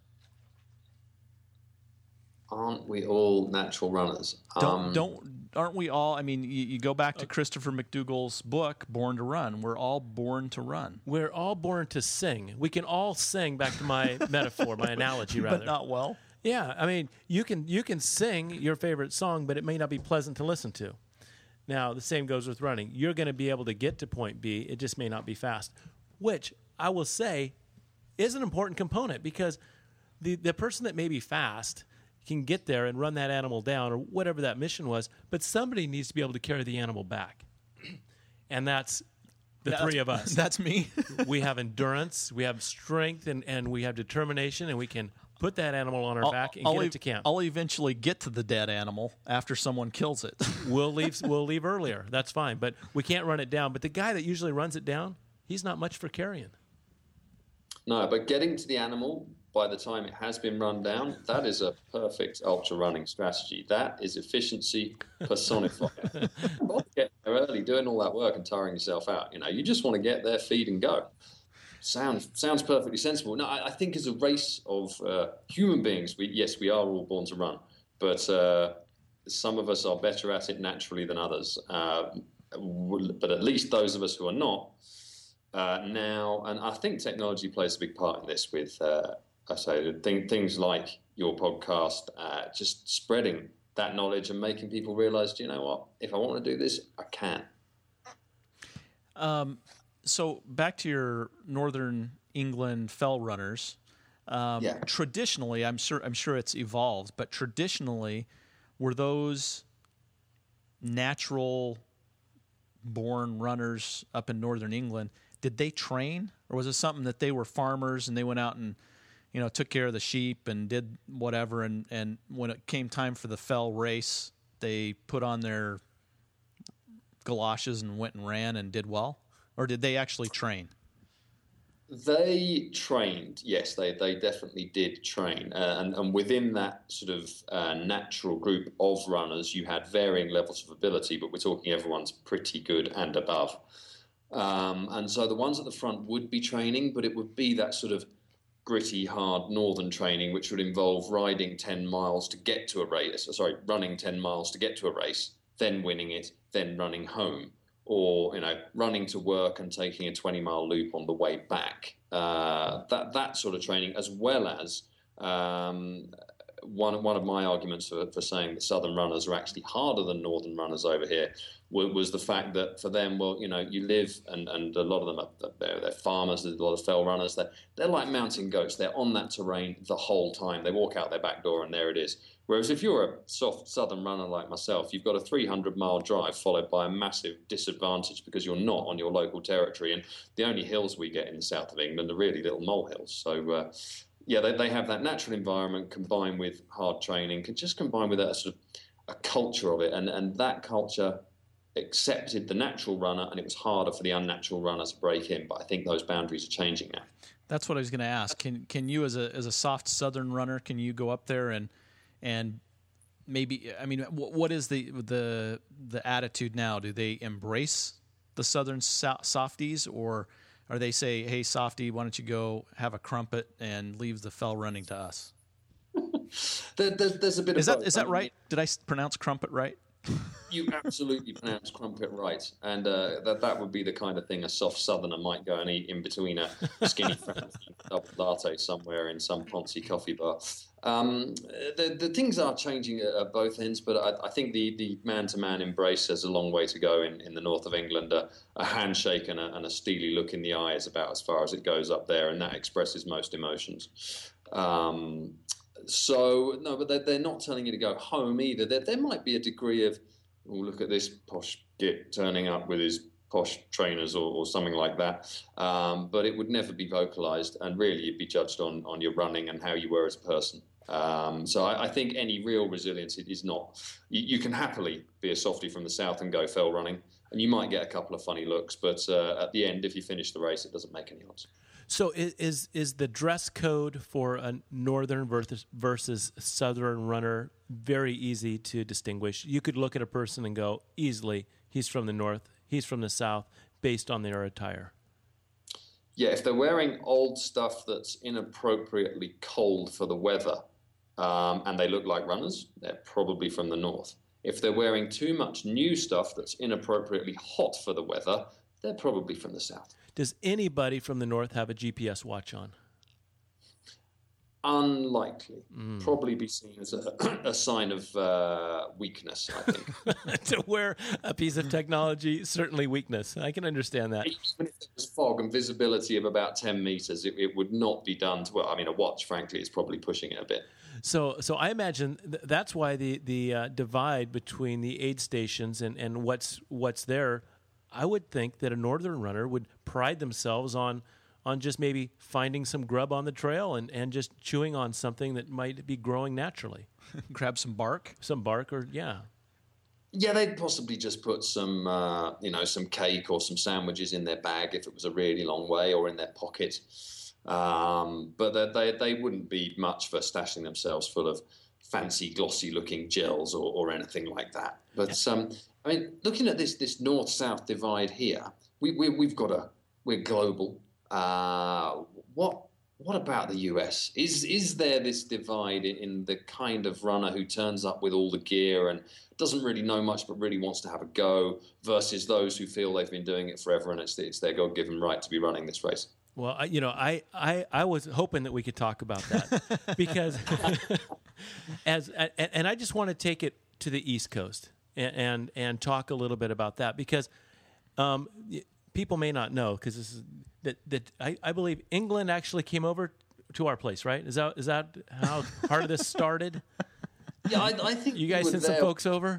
Aren't we all natural runners? Don't um, don't aren't we all? I mean, you, you go back to uh, Christopher McDougall's book, Born to Run. We're all born to run. We're all born to sing. We can all sing. Back to my metaphor, my analogy, rather. But not well. Yeah, I mean, you can you can sing your favorite song, but it may not be pleasant to listen to. Now, the same goes with running. You're going to be able to get to point B. It just may not be fast, which I will say is an important component because the the person that may be fast can get there and run that animal down or whatever that mission was, but somebody needs to be able to carry the animal back. And that's the that's, three of us. That's me. we have endurance, we have strength, and, and we have determination, and we can put that animal on our I'll, back and I'll get e- it to camp. I'll eventually get to the dead animal after someone kills it. we'll leave. We'll leave earlier. That's fine, but we can't run it down. But the guy that usually runs it down, he's not much for carrying. No, but getting to the animal by the time it has been run down, that is a perfect ultra running strategy. That is efficiency personified. get there early, doing all that work and tiring yourself out. You know, you just want to get there, feed, and go. Sounds sounds perfectly sensible. No, I, I think as a race of uh, human beings, we yes, we are all born to run, but uh, some of us are better at it naturally than others. Uh, but at least those of us who are not. Uh, now, and I think technology plays a big part in this with uh, I say th- things like your podcast, uh, just spreading that knowledge and making people realize, you know what, if I want to do this, I can. Um, so back to your Northern England fell runners. Um, yeah. Traditionally, I'm sure I'm sure it's evolved, but traditionally, were those natural born runners up in Northern England? Did they train, or was it something that they were farmers and they went out and you know, took care of the sheep and did whatever. And, and when it came time for the fell race, they put on their galoshes and went and ran and did well? Or did they actually train? They trained, yes, they, they definitely did train. Uh, and, and within that sort of uh, natural group of runners, you had varying levels of ability, but we're talking everyone's pretty good and above. Um, and so the ones at the front would be training, but it would be that sort of gritty, hard northern training, which would involve riding 10 miles to get to a race, sorry, running 10 miles to get to a race, then winning it, then running home, or, you know, running to work and taking a 20 mile loop on the way back. Uh, that, that sort of training, as well as um, one, one of my arguments for, for saying that southern runners are actually harder than northern runners over here was the fact that for them, well, you know, you live and, and a lot of them are they're, they're farmers, there's a lot of fell runners. They're, they're like mountain goats. They're on that terrain the whole time. They walk out their back door and there it is. Whereas if you're a soft southern runner like myself, you've got a 300 mile drive followed by a massive disadvantage because you're not on your local territory. And the only hills we get in the south of England are really little molehills. So, uh, yeah, they, they have that natural environment combined with hard training, can just combine with a sort of a culture of it. And, and that culture accepted the natural runner, and it was harder for the unnatural runner to break in. But I think those boundaries are changing now. That's what I was going to ask. Can can you, as a as a soft Southern runner, can you go up there and and maybe? I mean, what is the the the attitude now? Do they embrace the Southern so- softies, or are they say, "Hey, softy, why don't you go have a crumpet and leave the fell running to us"? there, there's, there's, a bit is that is that right? Did I pronounce crumpet right? You absolutely pronounce crumpet right, and uh, that that would be the kind of thing a soft Southerner might go and eat in between a skinny double latte somewhere in some poncy coffee bar. Um, the, the things are changing at, both ends, but I, I think the, the man-to-man embrace has a long way to go in, in the north of England. A, a handshake and a, and a steely look in the eye is about as far as it goes up there, and that expresses most emotions. Um, so no, but they're, they're not telling you to go home either. There, there might be a degree of, oh, look at this posh git turning up with his posh trainers or, or something like that. Um, but it would never be vocalized, and really you'd be judged on on your running and how you were as a person. Um, so I, I, think any real resilience is not. You, you, can happily be a softie from the south and go fell running, and you might get a couple of funny looks, but uh, at the end, if you finish the race, it doesn't make any odds. So is is the dress code for a northern versus, versus southern runner very easy to distinguish? You could look at a person and go easily, he's from the north, he's from the south, based on their attire. Yeah, if they're wearing old stuff that's inappropriately cold for the weather, um, and they look like runners, they're probably from the north. If they're wearing too much new stuff that's inappropriately hot for the weather, they're probably from the south. Does anybody from the north have a GPS watch on? Unlikely. Mm. Probably be seen as a, a sign of uh, weakness, I think. to wear a piece of technology, certainly weakness. I can understand that. Even if there was fog and visibility of about 10 meters, it, it would not be done to, well, I mean, a watch, frankly, is probably pushing it a bit. So, so I imagine th- that's why the the uh, divide between the aid stations and, and what's what's there I would think that a northern runner would pride themselves on on just maybe finding some grub on the trail and, and just chewing on something that might be growing naturally. Grab some bark, some bark, or yeah. Yeah, they'd possibly just put some, uh, you know, some cake or some sandwiches in their bag if it was a really long way, or in their pocket. Um, but they, they, they wouldn't be much for stashing themselves full of fancy, glossy-looking gels or, or anything like that. But um, I mean, looking at this this north south divide here, we, we have got a we're global. Uh, what what about the US? Is is there this divide in, in, the kind of runner who turns up with all the gear and doesn't really know much but really wants to have a go versus those who feel they've been doing it forever and it's, it's their God given right to be running this race? Well, I, you know, I, I, I was hoping that we could talk about that because as and I just want to take it to the East Coast and and, and talk a little bit about that because um, people may not know because this is that that I, I believe England actually came over to our place, right? Is that is that how part of this started? Yeah, I, I think you guys sent some folks over.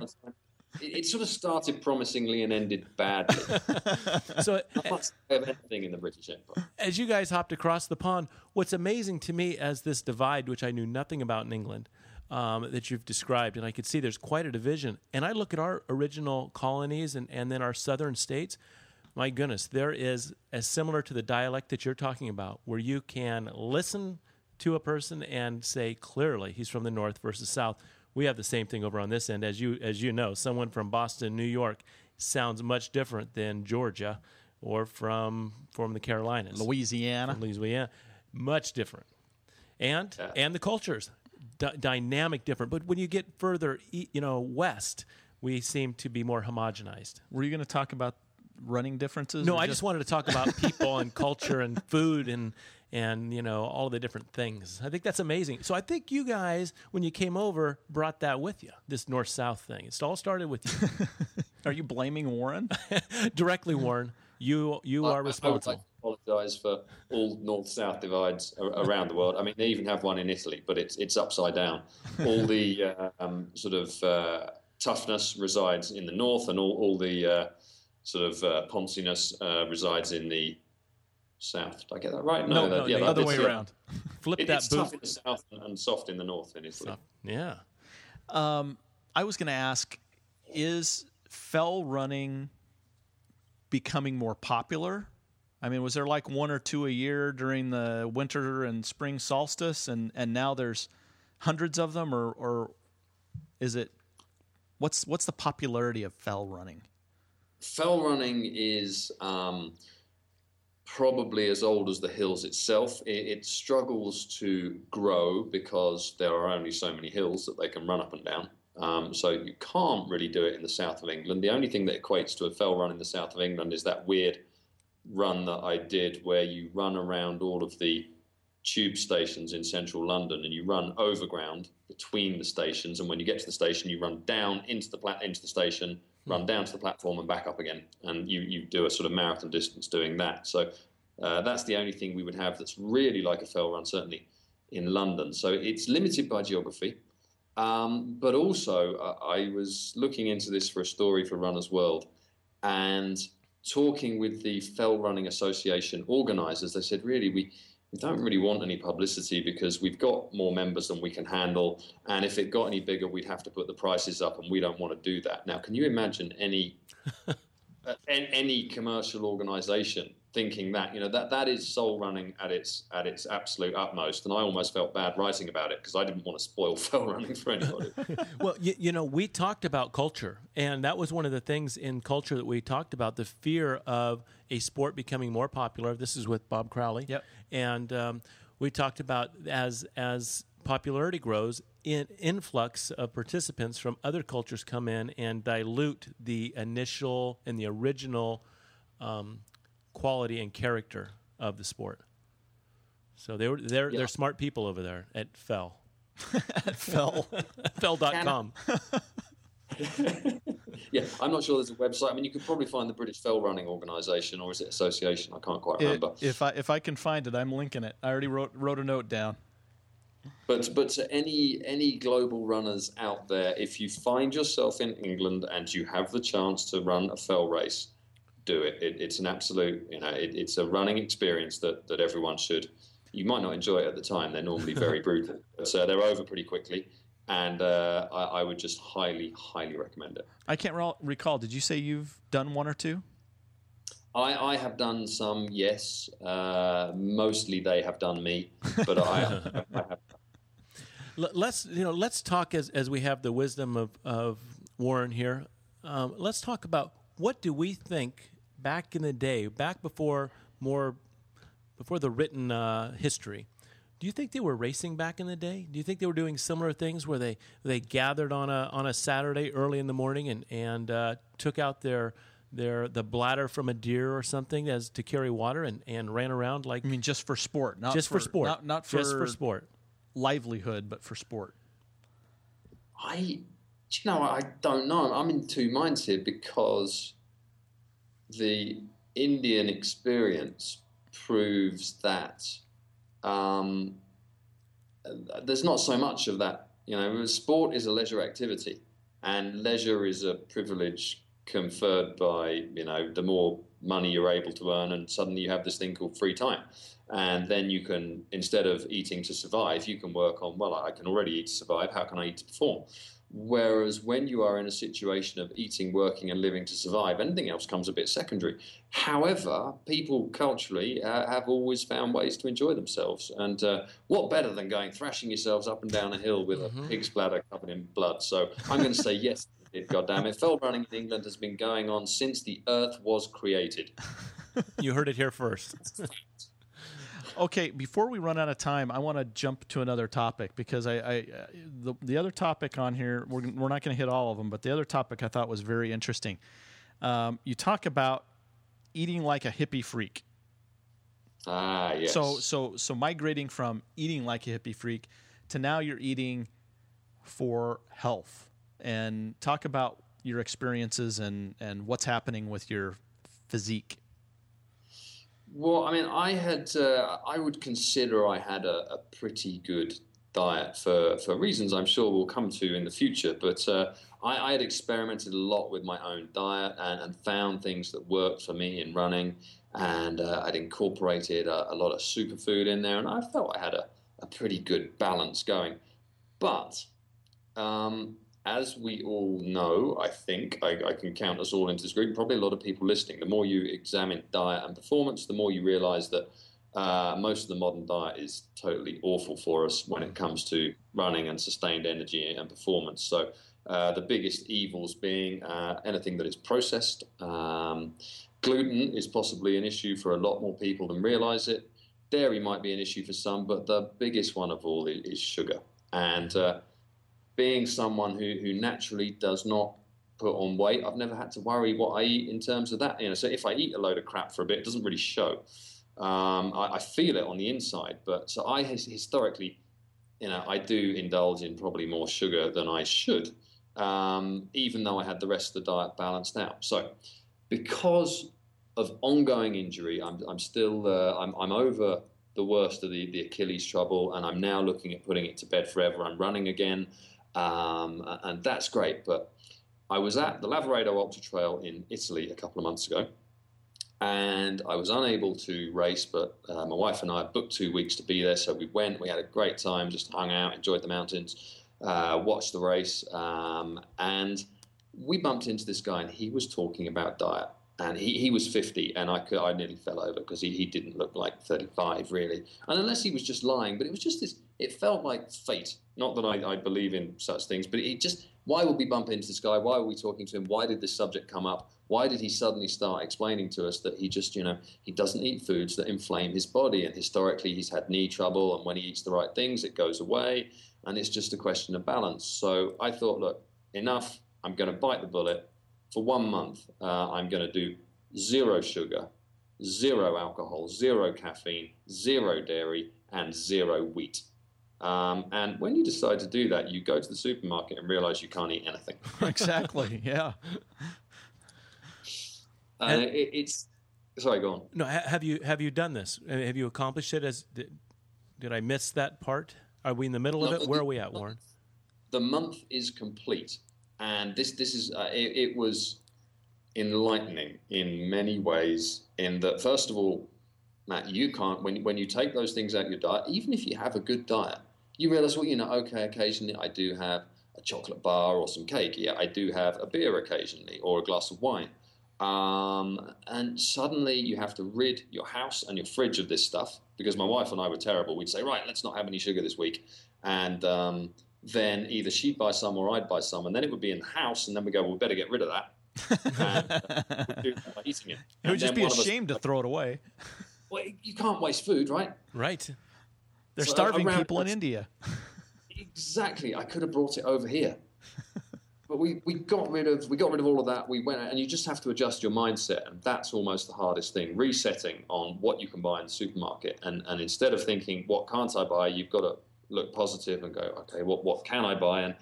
It, it, sort of started promisingly and ended badly. so, not anything in the British Empire. As you guys hopped across the pond, what's amazing to me as this divide, which I knew nothing about in England, um, that you've described, and I could see there's quite a division. And I look at our original colonies and, and then our southern states. My goodness, there is as similar to the dialect that you're talking about, where you can listen to a person and say clearly he's from the north versus south. We have the same thing over on this end, as you as you know. Someone from Boston, New York, sounds much different than Georgia or from from the Carolinas, Louisiana, from Louisiana, much different, and yeah. and the cultures d- dynamic different. But when you get further, you know, west, we seem to be more homogenized. Were you going to talk about running differences? No, I just... just wanted to talk about people and culture and food and and you know all the different things. I think that's amazing. So I think you guys, when you came over, brought that with you. This north south thing. It all started with you. Are you blaming Warren? Directly, Warren. You you are responsible I would apologise for all north-south divides around the world. I mean, they even have one in Italy, but it's it's upside down. All the uh, um, sort of uh, toughness resides in the north, and all all the uh, sort of uh, ponciness uh, resides in the south. Did I get that right? No, no, that, yeah, the other way around. Flip it, that. It's boot. tough in the south and soft in the north in Italy. Yeah. Um, I was going to ask: Is fell running becoming more popular I mean, was there like one or two a year during the winter and spring solstice, and and now there's hundreds of them, or or is it what's what's the popularity of fell running? Fell running is um, probably as old as the hills itself. It, it, struggles to grow because there are only so many hills that they can run up and down. Um, so you can't really do it in the south of England. The only thing that equates to a fell run in the south of England is that weird run that I did where you run around all of the tube stations in central London and you run overground between the stations. And when you get to the station, you run down into the pla- into the station, run down to the platform, and back up again. And you you do a sort of marathon distance doing that. So uh, that's the only thing we would have that's really like a fell run, certainly in London. So it's limited by geography. Um, but also, uh, I was looking into this for a story for Runners World and talking with the Fell Running Association organisers. They said, really, we, we don't really want any publicity because we've got more members than we can handle. And if it got any bigger, we'd have to put the prices up, and we don't want to do that. Now, can you imagine any uh, any commercial organisation thinking that you know that that is soul running at its at its absolute utmost. And i almost felt bad writing about it because i didn't want to spoil fell running for anybody. Well you, you, know we talked about culture and that was one of the things in culture that we talked about the fear of a sport becoming more popular. This is with bob crowley. Yep. and um, we talked about as as popularity grows in influx of participants from other cultures come in and dilute the initial and the original um, quality and character of the sport. So they were they're yeah. they're smart people over there at Fell. at Fell. Fell.com. yeah, I'm not sure there's a website. I mean, you could probably find the British Fell Running Organisation, or is it association? I can't quite remember. It, if I if I can find it, I'm linking it. I already wrote wrote a note down. But but to any any global runners out there, if you find yourself in England and you have the chance to run a fell race, do it. it it's an absolute, you know, it, it's a running experience that, that everyone should. You might not enjoy it at the time; they're normally very brutal, so they're over pretty quickly. And uh, I, I, would just highly, highly recommend it. I can't re- recall. Did you say you've done one or two? I, I have done some, yes. Uh, mostly they have done me, but I, I have. Let's you know. Let's talk as as we have the wisdom of of Warren here. Um, let's talk about what do we think back in the day, back before more before the written uh, history. Do you think they were racing back in the day? Do you think they were doing similar things where they they gathered on a on a Saturday early in the morning and and uh, took out their their the bladder from a deer or something as to carry water and, and ran around like I mean just for sport, not just for, for sport, not, not for just for sport, livelihood, but for sport. I, you know, I don't know. I'm in two minds here because the Indian experience proves that um, there's not so much of that. You know, sport is a leisure activity, and leisure is a privilege conferred by you know the more money you're able to earn, and suddenly you have this thing called free time, and then you can instead of eating to survive, you can work on well, I can already eat to survive. How can I eat to perform? Whereas when you are in a situation of eating, working, and living to survive, anything else comes a bit secondary. However, people culturally uh, have always found ways to enjoy themselves. And uh, what better than going thrashing yourselves up and down a hill with mm-hmm. a pig's bladder covered in blood? So I'm going to say yes. God damn it. Fell running in England has been going on since the earth was created. you heard it here first. okay, before we run out of time, I want to jump to another topic because I, I the, the other topic on here we're we're not going to hit all of them, but the other topic I thought was very interesting. Um, you talk about eating like a hippie freak. Ah, yes. So so so migrating from eating like a hippie freak to now you're eating for health and talk about your experiences and and what's happening with your physique. Well, I mean, I had, uh, I would consider I had a, a, pretty good diet for, for reasons I'm sure we'll come to in the future. But uh, I, I, had experimented a lot with my own diet and, and found things that worked for me in running. And uh, I'd incorporated a, a, lot of superfood in there, and I felt I had a, a pretty good balance going. But um, as we all know, I think I, I, can count us all into this group. Probably a lot of people listening. The more you examine diet and performance, the more you realize that uh, most of the modern diet is totally awful for us when it comes to running and sustained energy and performance. So, uh, the biggest evils being uh, anything that is processed. Um, gluten is possibly an issue for a lot more people than realize it. Dairy might be an issue for some, but the biggest one of all is, is sugar. And uh, being someone who, who naturally does not put on weight, I've never had to worry what I eat in terms of that. You know, so if I eat a load of crap for a bit, it doesn't really show. Um, I, I, feel it on the inside, but so I historically, you know, I do indulge in probably more sugar than I should, um, even though I had the rest of the diet balanced out. So, because of ongoing injury, I'm, I'm still uh, I'm, I'm over the worst of the, the Achilles trouble, and I'm now looking at putting it to bed forever. I'm running again, um, and that's great. But I was at the Lavaredo Ultra Trail in Italy a couple of months ago, and I was unable to race. But uh, my wife and I booked two weeks to be there, so we went. We had a great time, just hung out, enjoyed the mountains, uh, watched the race, um, and we bumped into this guy, and he was talking about diet and he, he was 50 and I, could, I nearly fell over because he, he didn't look like 35 really. And unless he was just lying but it was just this it felt like fate. Not that I, I believe in such things but it just why would we bump into this guy why were we talking to him? Why did this subject come up? Why did he suddenly start explaining to us that he just you know he doesn't eat foods that inflame his body and historically he's had knee trouble and when he eats the right things it goes away and it's just a question of balance. So i thought look enough. I'm going to bite the bullet for one month, uh, I'm going to do zero sugar, zero alcohol, zero caffeine, zero dairy, and zero wheat. Um, and when you decide to do that, you go to the supermarket and realize you can't eat anything. exactly. Yeah. Uh, it, it's sorry. Go on. No, have you have you done this? Uh, have you accomplished it? As did, did I miss that part? Are we in the middle no, of it? Where are we at, Warren? The month is complete and this this is uh, it, it, was enlightening in many ways. In that, first of all, Matt, you can't when when you take those things out of your diet, even if you have a good diet, you realize, well, you know, okay, occasionally I do have a chocolate bar or some cake. Yeah, I do have a beer occasionally or a glass of wine. Um, and suddenly you have to rid your house and your fridge of this stuff because my wife and I were terrible. We'd say, right, let's not have any sugar this week. And um, then either she'd buy some or I'd buy some, and then it would be in the house, and then we go, well, we better get rid of that. and, uh, eating it. It would just be a shame to throw it away. Well, you can't waste food, right? Right. They're so starving people in India. Exactly. I could have brought it over here. but we, we got rid of we got rid of all of that. We went and you just have to adjust your mindset, and that's almost the hardest thing. Resetting on what you can buy in the supermarket, and and instead of thinking what can't I buy, you've got to look positive and go, okay, what what can I buy? And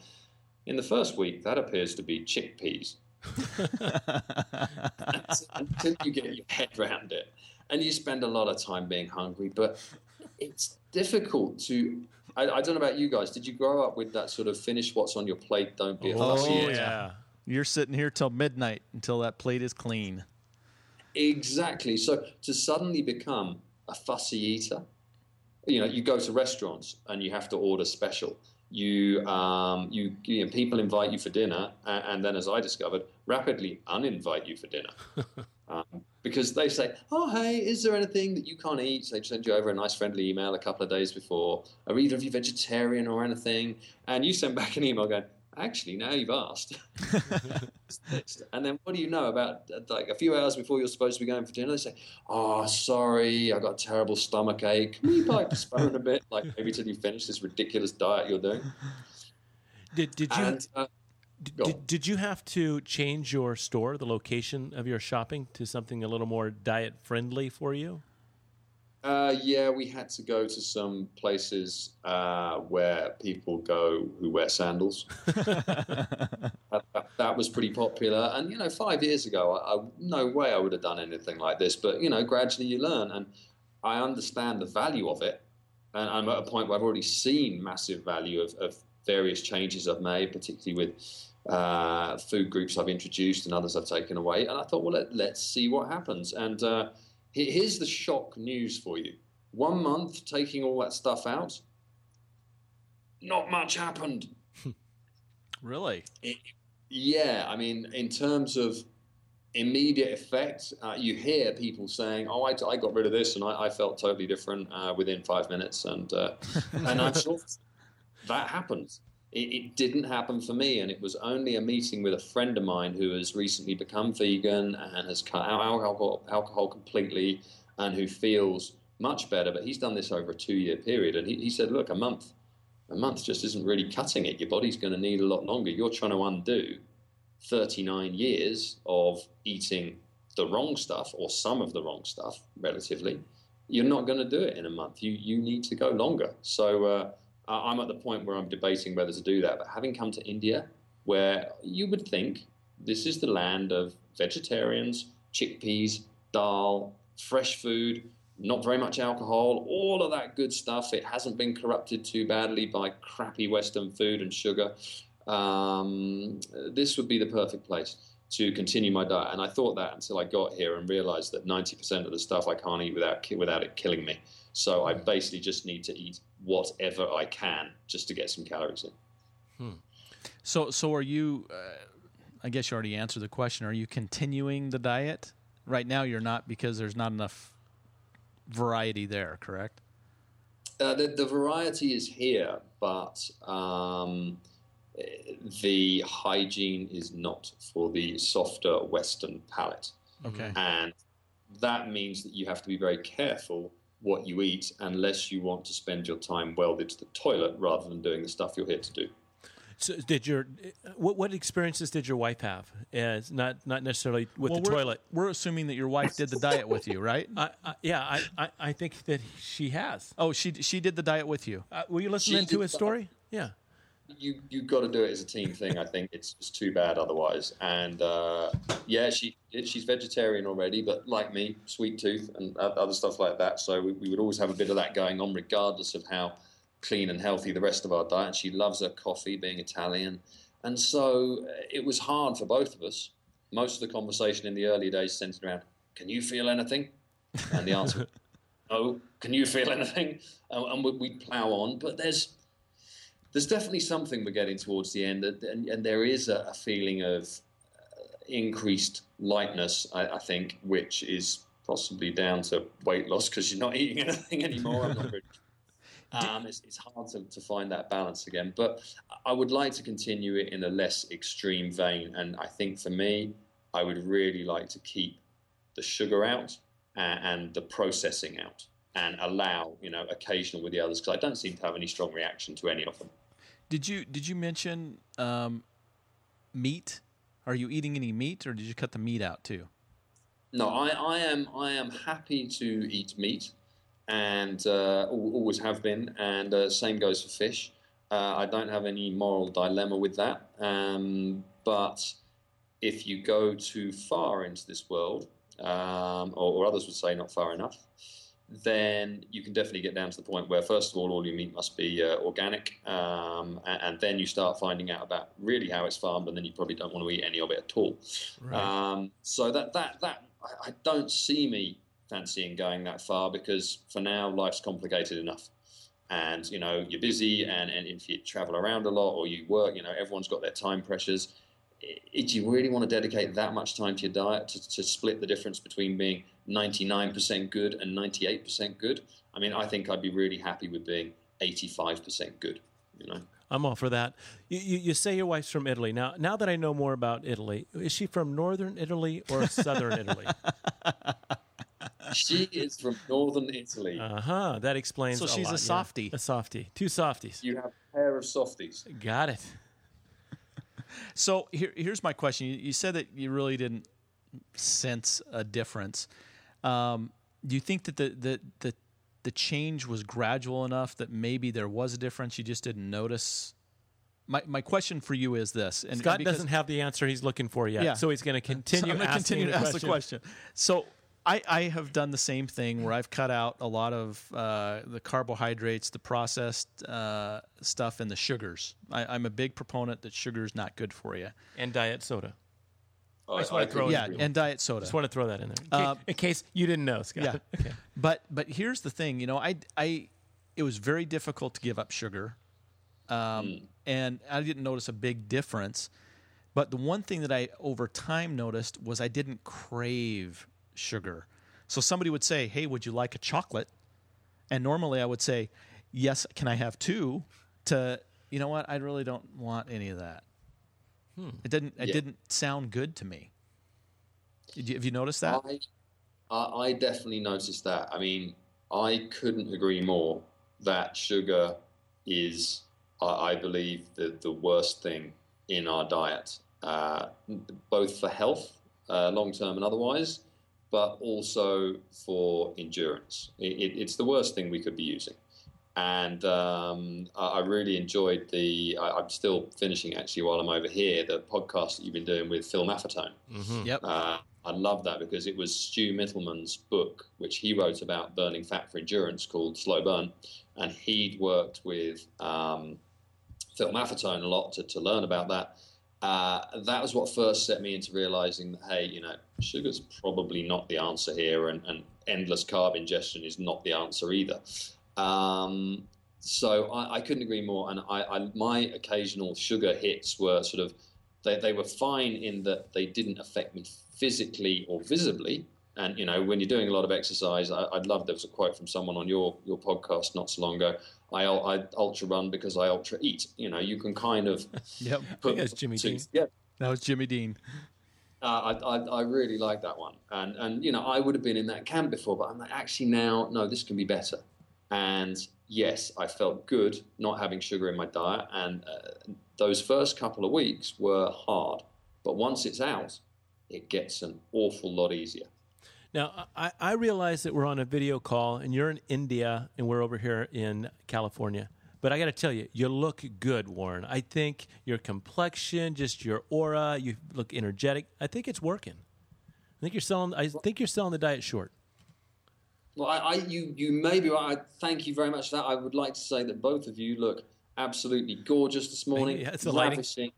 in the first week, that appears to be chickpeas. Until you get your head around it, and you spend a lot of time being hungry, but it's difficult to. I, I, don't know about you guys. Did you grow up with that sort of finish what's on your plate? Don't be a oh, fussy. Oh yeah. You're sitting here till midnight until that plate is clean. Exactly. So to suddenly become a fussy eater you know, you go to restaurants and you have to order special. You, um, you, you know, people invite you for dinner, and, and, then, as I discovered, rapidly uninvite you for dinner um, because they say, "Oh, hey, is there anything that you can't eat?" So they send you over a nice, friendly email a couple of days before. Are either of you vegetarian or anything? And you send back an email going, actually, now you've asked. and then what do you know about like a few hours before you're supposed to be going for dinner? They say, "Oh, sorry, I got a terrible stomach ache. Can you like postpone a bit, like maybe till you finish this ridiculous diet you're doing?" Did did you? And, uh, did, did you have to change your store, the location of your shopping, to something a little more diet friendly for you? Uh, yeah, we had to go to some places uh, where people go who wear sandals. that, that, was pretty popular. And, you know, five years ago, I, I, no way I would have done anything like this. But, you know, gradually you learn. And I understand the value of it. And I'm at a point where I've already seen massive value of, of various changes I've made, particularly with uh, food groups I've introduced and others I've taken away. And I thought, well, let, us see what happens. And, uh, Here's the shock news for you. One month taking all that stuff out, not much happened. really? It, yeah, I mean, in terms of immediate effect, uh, you hear people saying, "Oh, I, I, got rid of this and I, I felt totally different uh, within five minutes," and uh, and I'm sure that happens. It, didn't happen for me, and it was only a meeting with a friend of mine who has recently become vegan and has cut out alcohol, alcohol completely, and who feels much better. But he's done this over a two-year period, and he, he said, "Look, a month." a month just isn't really cutting it. Your body's going to need a lot longer. You're trying to undo 39 years of eating the wrong stuff or some of the wrong stuff, relatively. You're not going to do it in a month. You you need to go longer. So uh, I'm at the point where I'm debating whether to do that. But having come to India, where you would think this is the land of vegetarians, chickpeas, dal, fresh food, not very much alcohol, all of that good stuff. It hasn't been corrupted too badly by crappy Western food and sugar. Um, this would be the perfect place to continue my diet. And I thought that until I got here and realized that 90% of the stuff I can't eat without, without it killing me. So I basically just need to eat whatever I can just to get some calories in. Hmm. So, so are you? Uh, I guess you already answered the question. Are you continuing the diet right now? You're not because there's not enough variety there. Correct. Uh, the, the variety is here, but um, the hygiene is not for the softer Western palate. Okay. And that means that you have to be very careful what you eat unless you want to spend your time welded to the toilet rather than doing the stuff you're here to do. So did your what, what experiences did your wife have? As not not necessarily with well, the we're, toilet. We're assuming that your wife did the diet with you, right? I, I, yeah, I, I, I think that she has. Oh, she she did the diet with you. Uh, were you listening She to his did- story? Yeah. You you've got to do it as a team thing. I think it's just too bad otherwise. And uh, yeah, she she's vegetarian already, but like me, sweet tooth and other stuff like that. So we, we would always have a bit of that going on, regardless of how clean and healthy the rest of our diet. She loves her coffee, being Italian, and so uh, it was hard for both of us. Most of the conversation in the early days centered around, "Can you feel anything?" And the answer, "No." Can you feel anything? And, and we- we'd plow on, but there's there's definitely something we're getting towards the end, and, and there is a, a feeling of uh, increased lightness, I, I think, which is possibly down to weight loss because you're not eating anything anymore. I'm not really. Um, it's, it's hard to, to find that balance again, but I would like to continue it in a less extreme vein. And I think for me, I would really like to keep the sugar out and, and the processing out, and allow you know occasional with the others because I don't seem to have any strong reaction to any of them. Did you did you mention um, meat? Are you eating any meat, or did you cut the meat out too? No, I, I am I am happy to eat meat, and uh, always have been, and uh, same goes for fish. Uh, I don't have any moral dilemma with that. Um, but if you go too far into this world, um, or, or others would say not far enough, then you can definitely get down to the point where, first of all, all your meat must be uh, organic, um, and, and then you start finding out about really how it's farmed, and then you probably don't want to eat any of it at all. Um, so that that that I, I don't see me fancying going that far because for now life's complicated enough, and you know you're busy, and, and if you travel around a lot or you work, you know everyone's got their time pressures. I- Do you really want to dedicate that much time to your diet to, to split the difference between being 99% good and 98% good? I mean, I think I'd be really happy with being 85% good. You know. I'm all for that. You, you, you say your wife's from Italy. Now, now that I know more about Italy, is she from northern Italy or southern Italy? She is from northern Italy. Uh huh. That explains. So she's a lot, yeah. softie. A softie. Two softies. You have a pair of softies. Got it. So here, here's my question. You, you said that you really didn't sense a difference. Um, do you think that the, the the the change was gradual enough that maybe there was a difference you just didn't notice? My my question for you is this: and Scott doesn't have the answer he's looking for yet, Yeah. so he's going to continue. So I'm going to asking continue to ask the question. So I, I have done the same thing where I've cut out a lot of uh, the carbohydrates, the processed uh, stuff, and the sugars. I, I'm a big proponent that sugar is not good for you. and diet soda. I, just wanna I throw yeah, and diet soda. Just want to throw that in there, in case, Uh, in case you didn't know, Scott. Yeah. Okay. But but here's the thing, you know, I I it was very difficult to give up sugar, um, and I didn't notice a big difference. But the one thing that I over time noticed was I didn't crave sugar. So somebody would say, "Hey, would you like a chocolate?" And normally I would say, "Yes, can I have two? To you know what? I really don't want any of that. It didn't. It Yeah. didn't sound good to me. Did you, have you noticed that? I, I, I definitely noticed that. I mean, I couldn't agree more that sugar is I, I believe, the, the worst thing in our diet, uh, both for health, uh, long term and otherwise, but also for endurance. It, it, it's the worst thing we could be using. And um, I, I really enjoyed the. I, I'm still finishing actually while I'm over here the podcast that you've been doing with Phil Maffetone. Mm-hmm. Yep. Uh, I love that because it was Stu Mittleman's book, which he wrote about burning fat for endurance, called Slow Burn, and he'd worked with um, Phil Maffetone a lot to, to learn about that. Uh, that was what first set me into realizing that hey, you know, sugar's probably not the answer here, and, and endless carb ingestion is not the answer either. Um, so I, I couldn't agree more. And I, I, my occasional sugar hits were sort of they, they were fine in that they didn't affect me physically or visibly. And you know, when you're doing a lot of exercise, I, I'd love. There was a quote from someone on your your podcast not so long ago. I, I ultra run because I ultra eat. You know, you can kind of Yep. put that's Jimmy two Dean. together. That was Jimmy Dean. Uh, I, I, I really like that one, and and you know I would have been in that camp before, but I'm like, actually now no, this can be better. And yes, I felt good not having sugar in my diet, and uh, those first couple of weeks were hard, but once it's out, it gets an awful lot easier. Now, I, I realize that we're on a video call and you're in India and we're over here in California. But I got to tell you, you look good, Warren. I think your complexion, just your aura, you look energetic. I think it's working. I think you're selling. I think you're selling the diet short. Well, I, I you you may be right. I thank you very much for that. I would like to say that both of you look absolutely gorgeous this morning. Yeah, it's lavishing.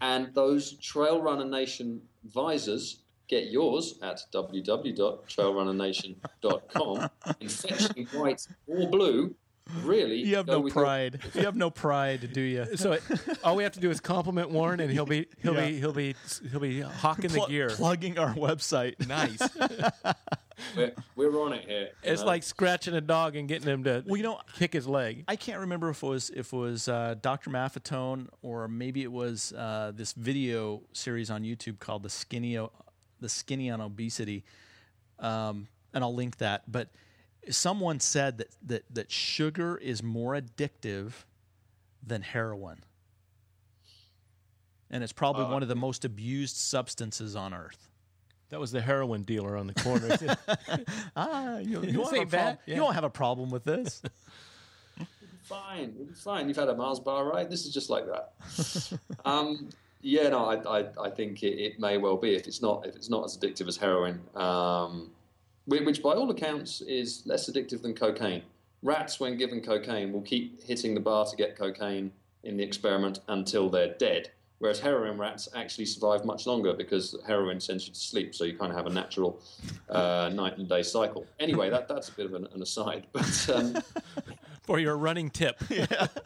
And those Trail Runner Nation visors, get yours at www.trailrunnernation.com in fetching white or blue. Really, You have no with your- pride. You have no pride, do you? So it, all we have to do is compliment Warren, and he'll be he'll Yeah. be he'll be he'll be hawking the gear. Plugging our website. Nice. We're, we're on it here. it's know. like scratching a dog and getting him to Well, you know, kick his leg. I can't remember if it was if it was uh, Dr. Maffetone or maybe it was uh, this video series on YouTube called the Skinny O- the Skinny on Obesity, um, and I'll link that. But someone said that that that sugar is more addictive than heroin, and it's probably one of the most abused substances on earth. That was the heroin dealer on the corner. Ah, you, This you, won't, have a bad. problem- Yeah. you won't have a problem with this. fine. We'll fine. You've had a Mars bar, right? This is just like that. um, yeah, no, I, I, I think it, it may well be if it's not if it's not as addictive as heroin, um, whi- which by all accounts is less addictive than cocaine. Rats, when given cocaine, will keep hitting the bar to get cocaine in the experiment until they're dead. Whereas heroin rats actually survive much longer because heroin sends you to sleep, so you kind of have a natural uh, night and day cycle. Anyway, that, that's a bit of an, an aside. But um, For your running tip. yeah.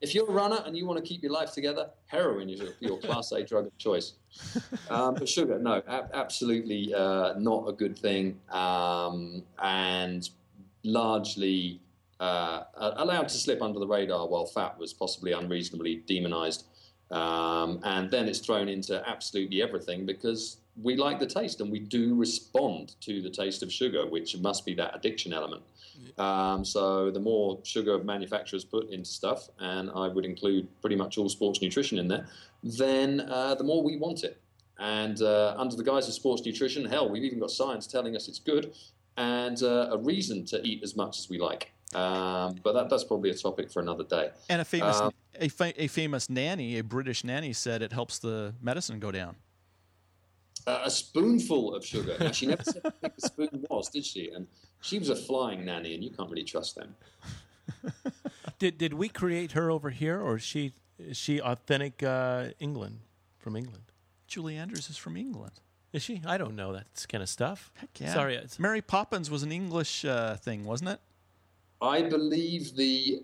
If you're a runner and you want to keep your life together, heroin is your, your class A drug of choice. Um, but sugar, no, ab- absolutely uh, not a good thing, um, and largely uh, allowed to slip under the radar while fat was possibly unreasonably demonized. Um, and then it's thrown into absolutely everything because we like the taste and we do respond to the taste of sugar, which must be that addiction element. Um, so the more sugar manufacturers put into stuff, and I would include pretty much all sports nutrition in there, then uh, the more we want it. And uh, under the guise of sports nutrition, hell, we've even got science telling us it's good, and uh, a reason to eat as much as we like. Um, but that, that's probably a topic for another day. And a famous Um, a, fa- a famous nanny, a British nanny, said it helps the medicine go down. Uh, a spoonful of sugar. Now, she never said how big the spoon was, did she? And she was a flying nanny, and you can't really trust them. Did did we create her over here, or is she is she authentic uh, England from England? Julie Andrews is from England. Is she? I don't know that kind of stuff. Heck yeah. Sorry, it's, Mary Poppins was an English uh, thing, wasn't it? I believe the.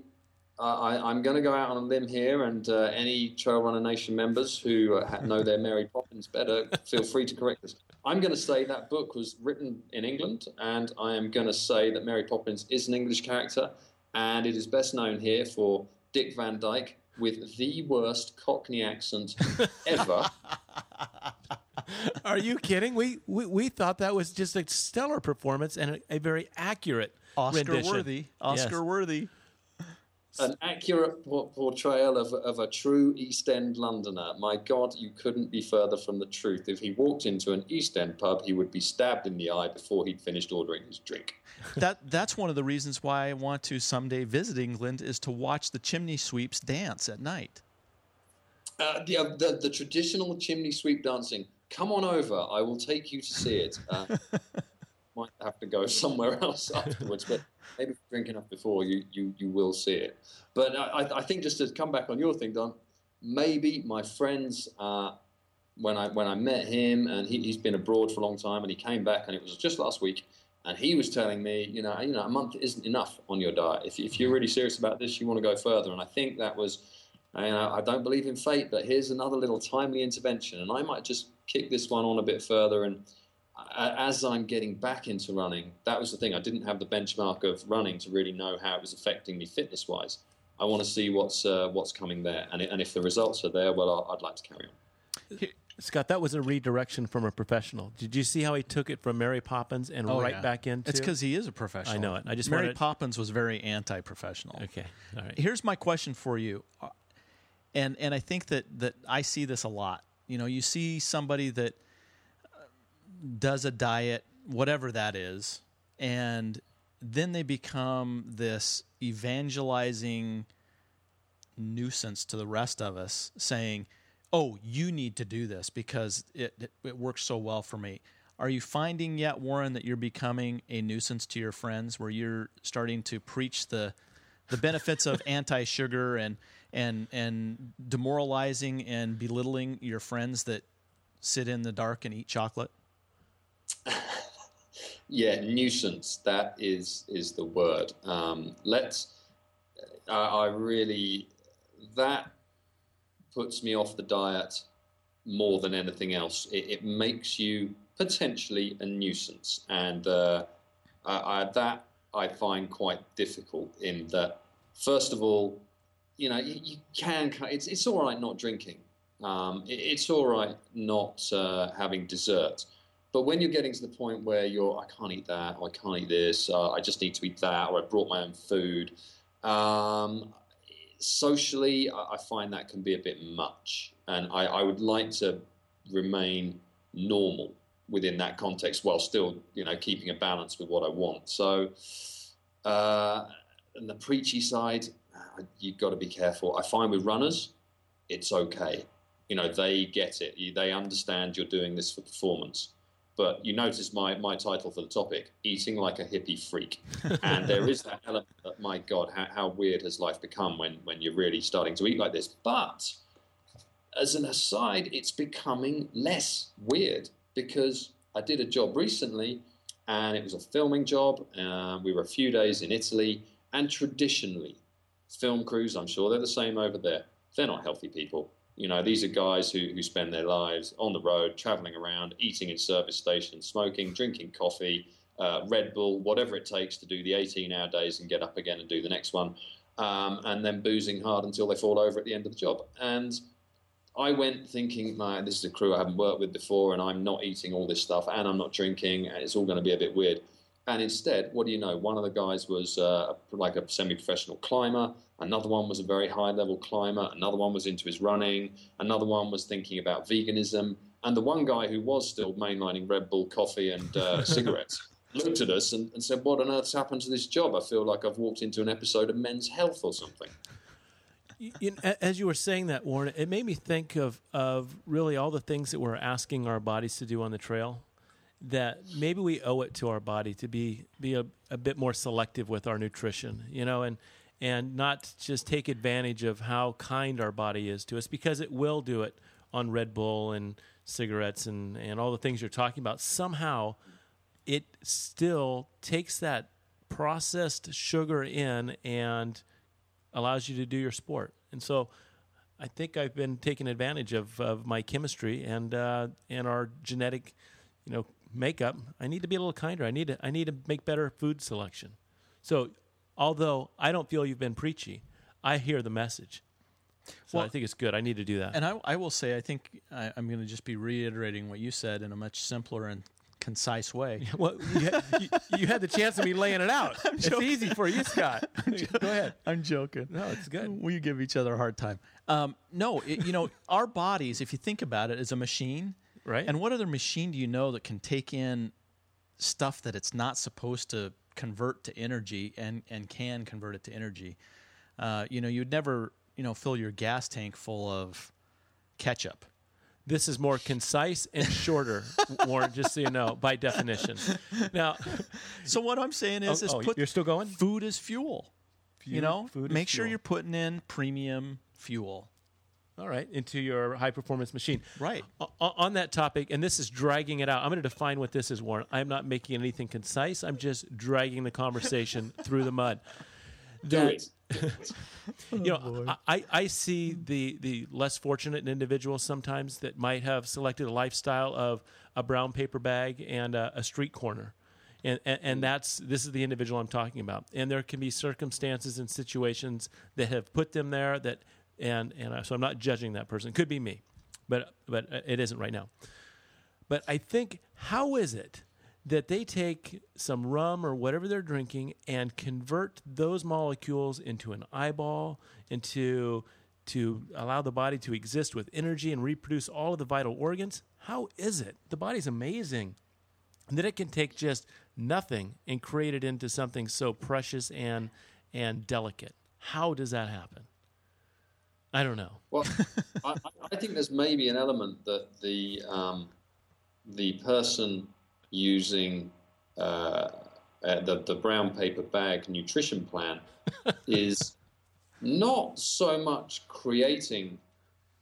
Uh, I, I'm going to go out on a limb here, and uh, any Trail Runner Nation members who uh, know their Mary Poppins better, feel free to correct us. I'm going to say that book was written in England, and I am going to say that Mary Poppins is an English character, and it is best known here for Dick Van Dyke with the worst Cockney accent ever. Are you kidding? We, we we thought that was just a stellar performance and a, a very accurate Oscar rendition. worthy. Oscar Yes. worthy. An accurate portrayal of, of a true East End Londoner. My God, you couldn't be further from the truth. If he walked into an East End pub, he would be stabbed in the eye before he'd finished ordering his drink. that that's one of the reasons why I want to someday visit England is to watch the chimney sweeps dance at night. Uh, the, uh, the, the traditional chimney sweep dancing. Come on over. I will take you to see it. Uh, might have to go somewhere else afterwards, but maybe drink enough before you, you, you will see it. But I, I think just to come back on your thing, Don, maybe my friends, uh, when I when I met him, and he, he's been abroad for a long time, and he came back, and it was just last week, and he was telling me, you know, you know, a month isn't enough on your diet. If, if you're really serious about this, you want to go further. And I think that was, know, I don't believe in fate, but here's another little timely intervention, and I might just kick this one on a bit further and as I'm getting back into running, that was the thing. I didn't have the benchmark of running to really know how it was affecting me fitness wise. I want to see what's uh, what's coming there, and, and if the results are there, well, I'd like to carry on. Scott, that was a redirection from a professional. Did you see how he took it from Mary Poppins and oh, right yeah. back into? It's because he is a professional. I know it. I just Mary wanted... Poppins was very anti-professional. Okay, all right. Here's my question for you, uh, and and I think that that I see this a lot. You know, you see somebody that does a diet, whatever that is, and then they become this evangelizing nuisance to the rest of us, saying, "Oh, you need to do this because it it, it works so well for me." Are you finding yet, Warren, that you're becoming a nuisance to your friends, where you're starting to preach the the benefits of anti-sugar and and and demoralizing and belittling your friends that sit in the dark and eat chocolate? Yeah, nuisance. That is is the word. Um, let's. I, I really that puts me off the diet more than anything else. It, it makes you potentially a nuisance, and uh, I, I, that I find quite difficult. In that, first of all, you know, you, you can. It's it's all right not drinking. Um, it, it's all right not uh, having dessert. But when you're getting to the point where you're, I can't eat that, or I can't eat this, uh, I just need to eat that, or I brought my own food. Um, socially, I, I, find that can be a bit much, and I, I, would like to remain normal within that context while still, you know, keeping a balance with what I want. So, uh, and the preachy side, uh, you've got to be careful. I find with runners, it's okay. You know, they get it. They understand you're doing this for performance but you notice my, my title for the topic eating like a hippie freak. And there is that element that my god how, how weird has life become when, when you're really starting to eat like this. But as an aside it's becoming less weird because i did a job recently and it was a filming job. Uh, we were a few days in italy and traditionally film crews i'm sure they're the same over there they're not healthy people you know, these are guys who, who spend their lives on the road, traveling around, eating in service stations, smoking, drinking coffee, uh, Red Bull, whatever it takes to do the 18 hour days and get up again and do the next one, um, and then boozing hard until they fall over at the end of the job. And I went thinking, man, this is a crew I haven't worked with before, and I'm not eating all this stuff, and I'm not drinking, and it's all going to be a bit weird. And instead, what do you know? One of the guys was uh, like a semi professional climber. Another one was a very high level climber. Another one was into his running. Another one was thinking about veganism. And the one guy who was still mainlining Red Bull coffee and uh, cigarettes looked at us and, and, said, What on earth's happened to this job? I feel like I've walked into an episode of Men's Health or something. You know, as you were saying that, Warren, it made me think of, of really all the things that we're asking our bodies to do on the trail that maybe we owe it to our body to be be a, a bit more selective with our nutrition, you know, and and not just take advantage of how kind our body is to us because it will do it on Red Bull and cigarettes and, and all the things you're talking about. Somehow it still takes that processed sugar in and allows you to do your sport. And so I think I've been taking advantage of, of my chemistry and uh, and our genetic, you know, makeup, I need to be a little kinder. I need to I need to make better food selection. So, although I don't feel you've been preachy, I hear the message. So well, I think it's good. I need to do that. And I, I will say, I think I, am going to just be reiterating what you said in a much simpler and concise way. Well, you had, you, you had the chance of me laying it out. It's joking. easy for you, Scott. Go ahead. I'm joking. No, it's good. We give each other a hard time. Um, no, it, you know, our bodies, if you think about it, is a machine. Right. And what other machine do you know that can take in stuff that it's not supposed to convert to energy and, and can convert it to energy? Uh, you know, you'd never, you know, fill your gas tank full of ketchup. This is more concise and shorter, Warren, just so you know, by definition. Now, So what I'm saying is, Oh, is oh, put you're still going? food is fuel. you know, make sure fuel. you're putting in premium fuel. All right, into your high performance machine. Right. O- on that topic, and this is dragging it out. I'm going to define what this is, Warren. I'm not making anything concise. I'm just dragging the conversation through the mud. Do That- you know, oh, I, I- I see the the less fortunate individuals sometimes that might have selected a lifestyle of a brown paper bag and a, a street corner. And, and, and mm. that's this is the individual I'm talking about. And there can be circumstances and situations that have put them there that and and I- so I'm not judging that person. Could be me, but but it isn't right now. But I think how is it that they take some rum or whatever they're drinking and convert those molecules into an eyeball, into to allow the body to exist with energy and reproduce all of the vital organs? How is it? The body's amazing. That it can take just nothing and create it into something so precious and and delicate. How does that happen? I don't know. Well, I, I think there's maybe an element that the um, the person using uh, uh, the the brown paper bag nutrition plan is not so much creating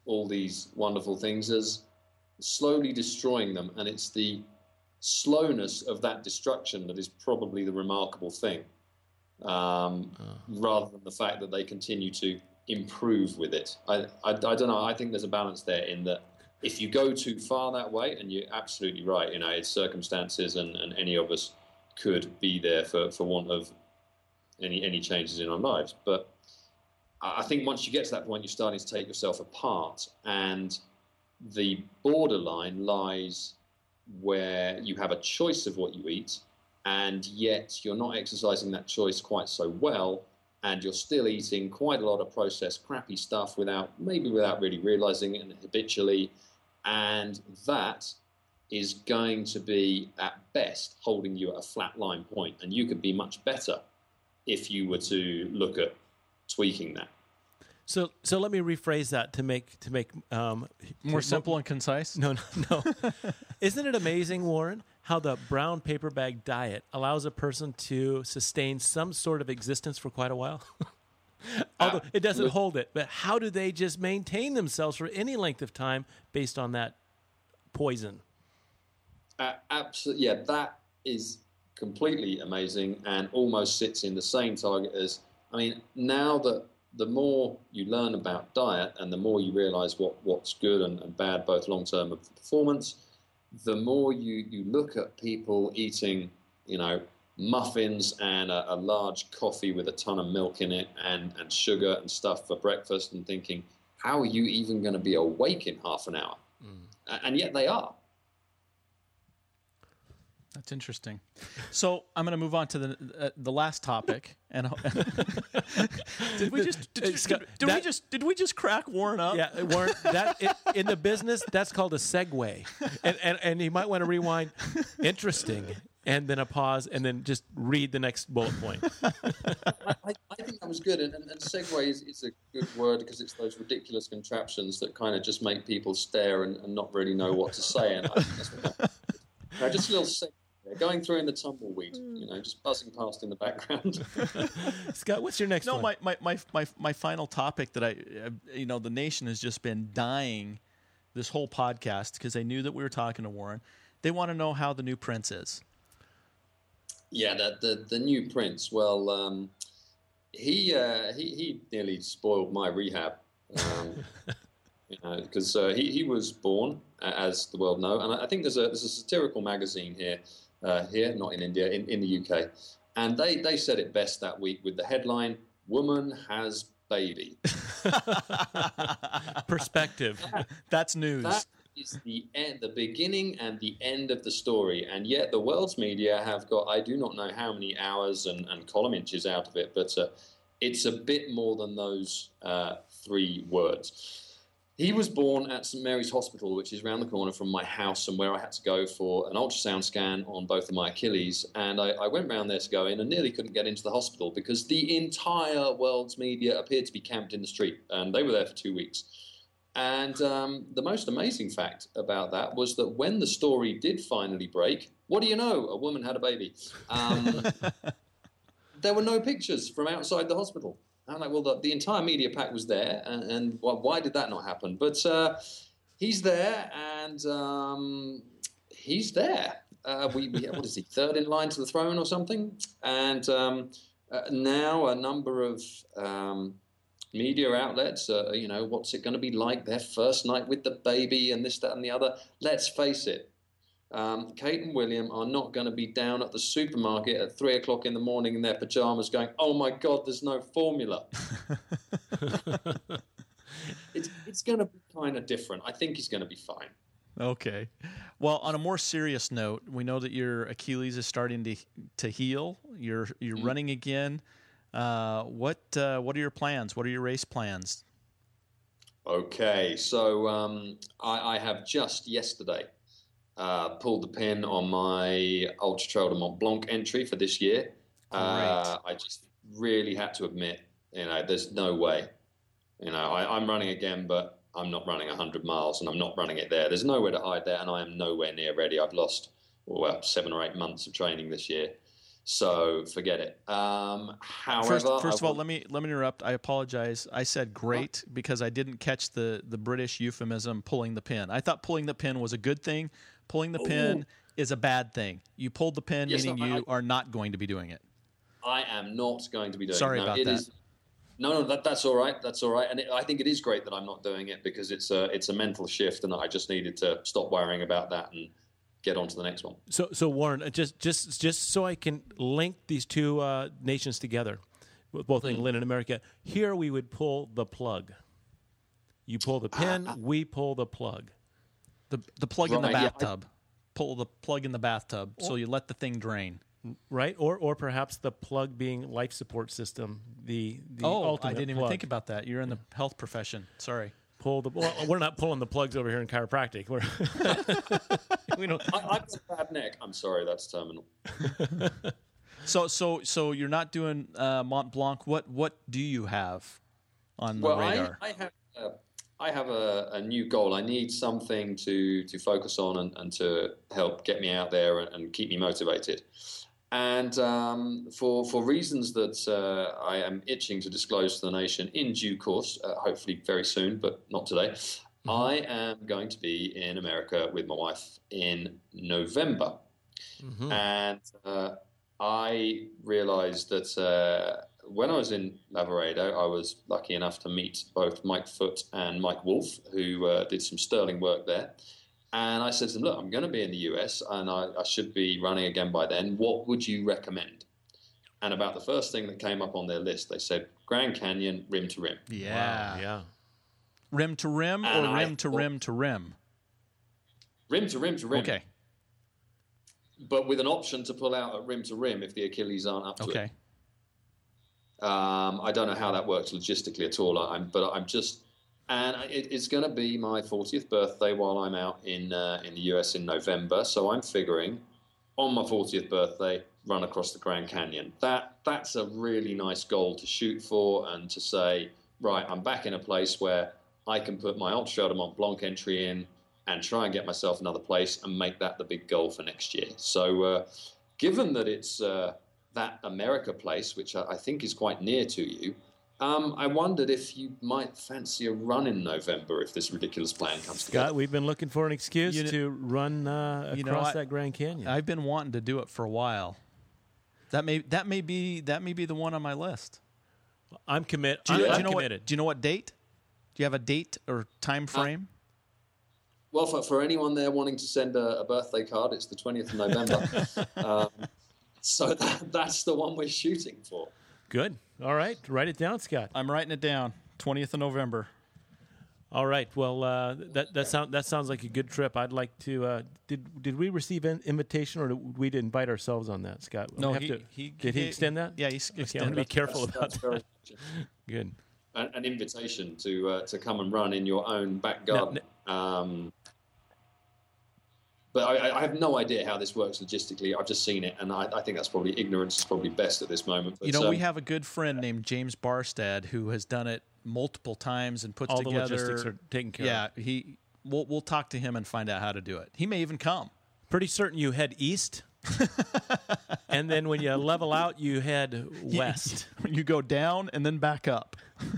all these wonderful things as slowly destroying them, and it's the slowness of that destruction that is probably the remarkable thing, um, rather than the fact that they continue to improve with it. I, I, I don't know. I think there's a balance there in that if you go too far that way, and you're absolutely right, you know, it's circumstances, and, and any of us could be there for, for want of any any changes in our lives. But I I think once you get to that point, you're starting to take yourself apart, and the borderline lies where you have a choice of what you eat, and yet you're not exercising that choice quite so well, and you're still eating quite a lot of processed, crappy stuff without maybe without really realizing it and habitually, and that is going to be at best holding you at a flat line point, and you could be much better if you were to look at tweaking that. So so let me rephrase that to make to make um, More simple and concise. No, no, no. Isn't it amazing, Warren, how the brown paper bag diet allows a person to sustain some sort of existence for quite a while? Although it doesn't hold it, but how do they just maintain themselves for any length of time based on that poison? Uh, absolutely, yeah, that is completely amazing and almost sits in the same target as. I mean, now that the more you learn about diet and the more you realize what, what's good and, and bad, both long term and performance, the more you, you look at people eating, you know, muffins and a, a large coffee with a ton of milk in it and, and sugar and stuff for breakfast and thinking, how are you even going to be awake in half an hour? Mm. A- And yet they are. That's interesting. So I'm going to move on to the uh, the last topic. And did we just did, did, Scott, did we just did we just crack Warren up? Yeah, Warren, that it, in the business that's called a segue, and and, and you might want to rewind. Interesting, and then a pause, and then just read the next bullet point. I, I think that was good, and, and, and segue is, is a good word because it's those ridiculous contraptions that kind of just make people stare and, and not really know what to say. And I think that's what that- Now, just a little segue, there, going through in the tumbleweed, you know, just buzzing past in the background. Scott, what's your next No, one? my, my, my, my, my final topic that I, uh, you know, the nation has just been dying this whole podcast because they knew that we were talking to Warren. They want to know how the new Prince is. yeah, the, the the new prince. Well, um, he uh, he he nearly spoiled my rehab. Um, you know, because uh, he, he was born, uh, as the world know, and I I think there's a there's a satirical magazine here, uh, here not in India, in, in the UK, and they they said it best that week with the headline "Woman has baby." Perspective. That's news. That is the end, the beginning and the end of the story. And yet, the world's media have got, I do not know how many hours and, and column inches out of it, but uh, it's a bit more than those uh, three words. He was born at St Mary's Hospital, which is around the corner from my house and where I had to go for an ultrasound scan on both of my Achilles. And I, I went round there to go in and nearly couldn't get into the hospital because the entire world's media appeared to be camped in the street. And they were there for two weeks. And um, the most amazing fact about that was that when the story did finally break, what do you know? A woman had a baby. Um, there were no pictures from outside the hospital. I'm like, well, the, the entire media pack was there, and, and why, why did that not happen? But uh, he's there, and um, he's there. Uh, we, we, what is he, third in line to the throne or something? And um, uh, now a number of um, media outlets, uh, you know, what's it going to be like their first night with the baby and this, that, and the other. Let's face it, um, Kate and William are not going to be down at the supermarket at three o'clock in the morning in their pajamas going, oh my God, there's no formula. it's it's going to be kind of different. I think he's going to be fine. Okay. Well, on a more serious note, we know that your Achilles is starting to to heal. You're you're mm-hmm. running again. Uh, what uh, what are your plans? What are your race plans? Okay, so um, I, I, have just yesterday uh, pulled the pin on my Ultra Trail de Mont Blanc entry for this year. Uh, I just really had to admit, you know, there's no way. You know, I, I'm running again, but I'm not running 100 miles and I'm not running it there. There's nowhere to hide there, and I am nowhere near ready. I've lost well seven or eight months of training this year, so forget it. Um, however, first, first of all, let me let me interrupt. I apologize. I said great what? because I didn't catch the the British euphemism pulling the pin. I thought pulling the pin was a good thing. Pulling the Ooh. pin is a bad thing. You pulled the pin, yes, meaning no, you I, are not going to be doing it. I am not going to be doing. Sorry it. about that. Is, no, no, that, that's all right. That's all right. And it, I think it is great that I'm not doing it because it's a it's a mental shift, and I just needed to stop worrying about that and get on to the next one. So, so Warren, uh, just just just so I can link these two uh, nations together, both mm. England and America. Here we would pull the plug. You pull the pin, uh, we pull the plug. The the plug right, in the bathtub. Yeah, pull the plug in the bathtub, so you let the thing drain right? Or or perhaps the plug being life support system. The, the oh, I didn't plug. even think about that. You're in the health profession. Sorry. Pull the. Well, we're not pulling the plugs over here in chiropractic. We're we don't. I, I've got a bad neck. I'm sorry. That's terminal. so so so you're not doing uh, Mont Blanc. What what do you have on the well, radar? I, I have. Uh, I have a, a, new goal. I need something to to focus on and, and to help get me out there and, and keep me motivated. And um, for, for reasons that uh, I am itching to disclose to the nation in due course, uh, hopefully very soon, but not today, mm-hmm. I am going to be in America with my wife in November. Mm-hmm. And uh, I realized that uh, when I was in Lavaredo, I was lucky enough to meet both Mike Foote and Mike Wolfe, who uh, did some sterling work there. And I said to them, look, I'm going to be in the US and I, I, should be running again by then. What would you recommend? And about the first thing that came up on their list, they said Grand Canyon, rim to rim. Yeah. Wow. Yeah. Rim to rim and or I rim to rim to rim? Rim to rim to rim. Okay. But with an option to pull out at rim to rim if the Achilles aren't up to okay. it. Okay. Um, I don't know how that works logistically at all. I'm, but I'm just and it, it's going to be my 40th birthday while I'm out in uh, in the US in November. So I'm figuring on my 40th birthday, run across the Grand Canyon. That that's a really nice goal to shoot for, and to say, right, I'm back in a place where I can put my Ultra de Mont Blanc entry in and try and get myself another place and make that the big goal for next year. So, uh, given that it's uh, that America place, which I, I think is quite near to you. Um, I wondered if you might fancy a run in November if this ridiculous plan comes Scott, together. we've been looking for an excuse you to run uh, across you know, I, that Grand Canyon. I've been wanting to do it for a while. That may that may be that may be the one on my list. I'm commit. Do you, I'm, do you know committed. What, do you know what date? Do you have a date or time uh, frame? Uh, well, for, for anyone there wanting to send a, a birthday card, it's the 20th of November. um, so that, that's the one we're shooting for. Good. All right. Write it down, Scott. I'm writing it down. 20th of November. All right. Well, uh, that that sound that sounds like a good trip. I'd like to. Uh, did did we receive an invitation or did we invite ourselves on that, Scott? No, have he- to- he- did he he- extend that? yeah, he's Okay, I'm going to be that. careful about That's that. Good. an, an invitation to uh, to come and run in your own back garden. Um, but I, I have no idea how this works logistically. I've just seen it, and I, I think that's probably ignorance is probably best at this moment. But, You know, we um, have a good friend named James Barstad who has done it multiple times and puts All the together. logistics are taken care yeah, of. he. We'll we'll talk to him and find out how to do it. He may even come. Pretty certain you head east, and then when you level out, you head west. you go down and then back up.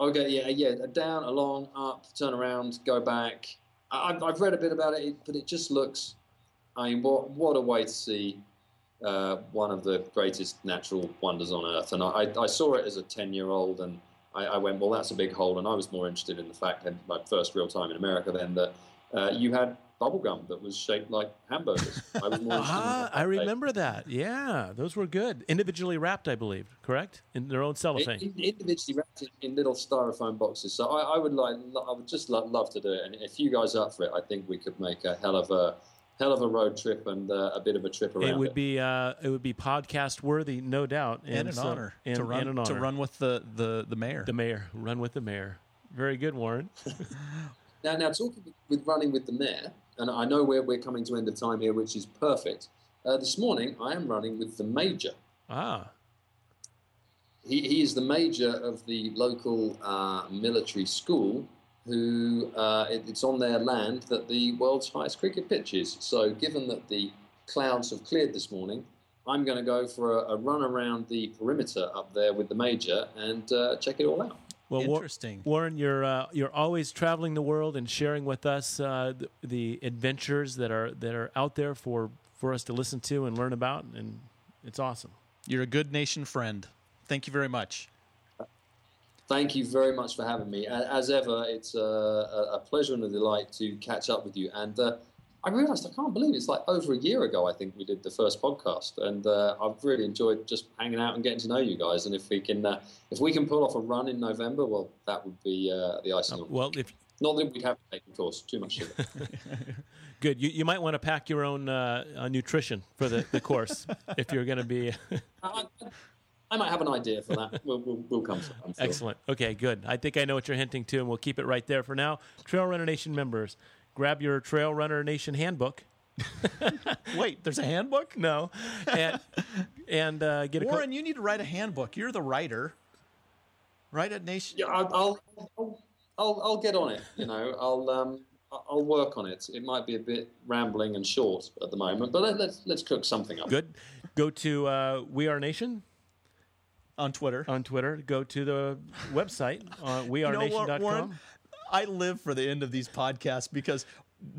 Okay, yeah, yeah, down, along, up, turn around, go back. I, I've, I've read a bit about it, but it just looks. I mean, what what a way to see uh, one of the greatest natural wonders on earth. And I, I saw it as a ten year old, and I, I went, well, that's a big hole. And I was more interested in the fact that my first real time in America then that uh, you had bubble gum that was shaped like hamburgers. I was more interested in Ah, I remember that. Yeah, those were good. Individually wrapped, I believe. Correct in their own cellophane. In- in- individually wrapped in, in little styrofoam boxes. So I, I would like, I would just love, love to do it. And if you guys are up for it, I think we could make a hell of a hell of a road trip and uh, a bit of a trip around. It would be uh, it would be podcast worthy, no doubt, And, an so- honor and, to run and an to run with the the the mayor. the mayor. Run with the mayor. Very good, Warren. Now, now talking with- with running with the mayor, and I know we're, we're coming to end of time here, which is perfect. Uh, this morning, I am running with the major. Ah, He, he is the major of the local uh, military school, who uh, it, it's on their land that the world's highest cricket pitch is. So, given that the clouds have cleared this morning, I'm going to go for a, a run around the perimeter up there with the major and uh, check it all out. Well, Wa- Interesting. Warren, you're uh, you're always traveling the world and sharing with us uh, the, the adventures that are that are out there for for us to listen to and learn about, and it's awesome. You're a good nation friend. Thank you very much. Thank you very much for having me. As ever, it's a, a a pleasure and a delight to catch up with you. And uh, I realised I can't believe it's like over a year ago. I think we did the first podcast, and uh, I've really enjoyed just hanging out and getting to know you guys. And if we can, uh, if we can pull off a run in November, well, that would be uh, the icing on. Well, if Not that we'd have to take, of course, too much sugar. good, you, you might want to pack your own uh, uh, nutrition for the, the course if you're going to be I, I might have an idea for that. We'll, we'll, we'll come to it. I'm sure. excellent. Okay, good. I think I know what you're hinting to, and we'll keep it right there for now. Trail Runner Nation members, grab your Trail Runner Nation handbook. Wait, there's a handbook? No, and and uh, get a co- Warren, you need to write a handbook. You're the writer. Write a nation. Yeah, I'll, I'll, I'll, I'll, I'll get on it. You know, I'll, um, I'll work on it. It might be a bit rambling and short at the moment, but let, let's let's cook something up. good. Go to uh, We Are Nation on Twitter. on Twitter. Go to the website uh, You know what, wearenation.com. Warren? I live for the end of these podcasts because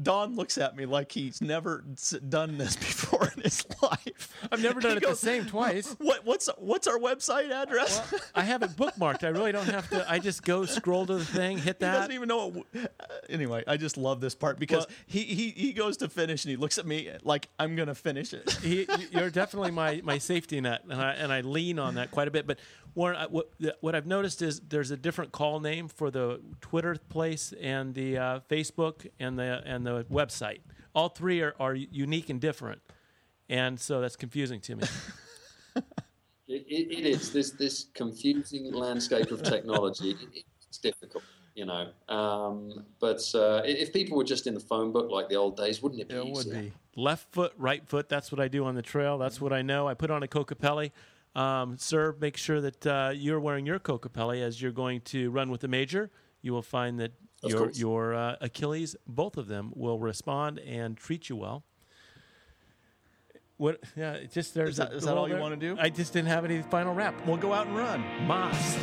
Don looks at me like he's never done this before in his life. I've never done He it the same twice. What, what's what's our website address? I have it bookmarked. I really don't have to. I just go scroll to the thing, hit he that. doesn't even know. What, uh, anyway, I just love this part because Well- he, he he goes to finish and he looks at me like I'm gonna finish it. he, you're definitely my, my safety net, and I and I lean on that quite a bit. But Warren, I, what what I've noticed is there's a different call name for the Twitter place and the uh, Facebook and the and the website. All three are, are unique and different, and so that's confusing to me. It, it, it is this this confusing landscape of technology. It, it's difficult, you know. Um, but uh, if people were just in the phone book like the old days, wouldn't it be? easier? Left foot, right foot. That's what I do on the trail. That's what I know. I put on a Kokopelli. Um, sir, make sure that uh, you're wearing your Kokopelli as you're going to run with the major. You will find that Of your course. your uh, Achilles, both of them, will respond and treat you well. What? Yeah, just there's. Is that- a is that all you there. wanna do? I just didn't have any final wrap. We'll go out and run. Moss.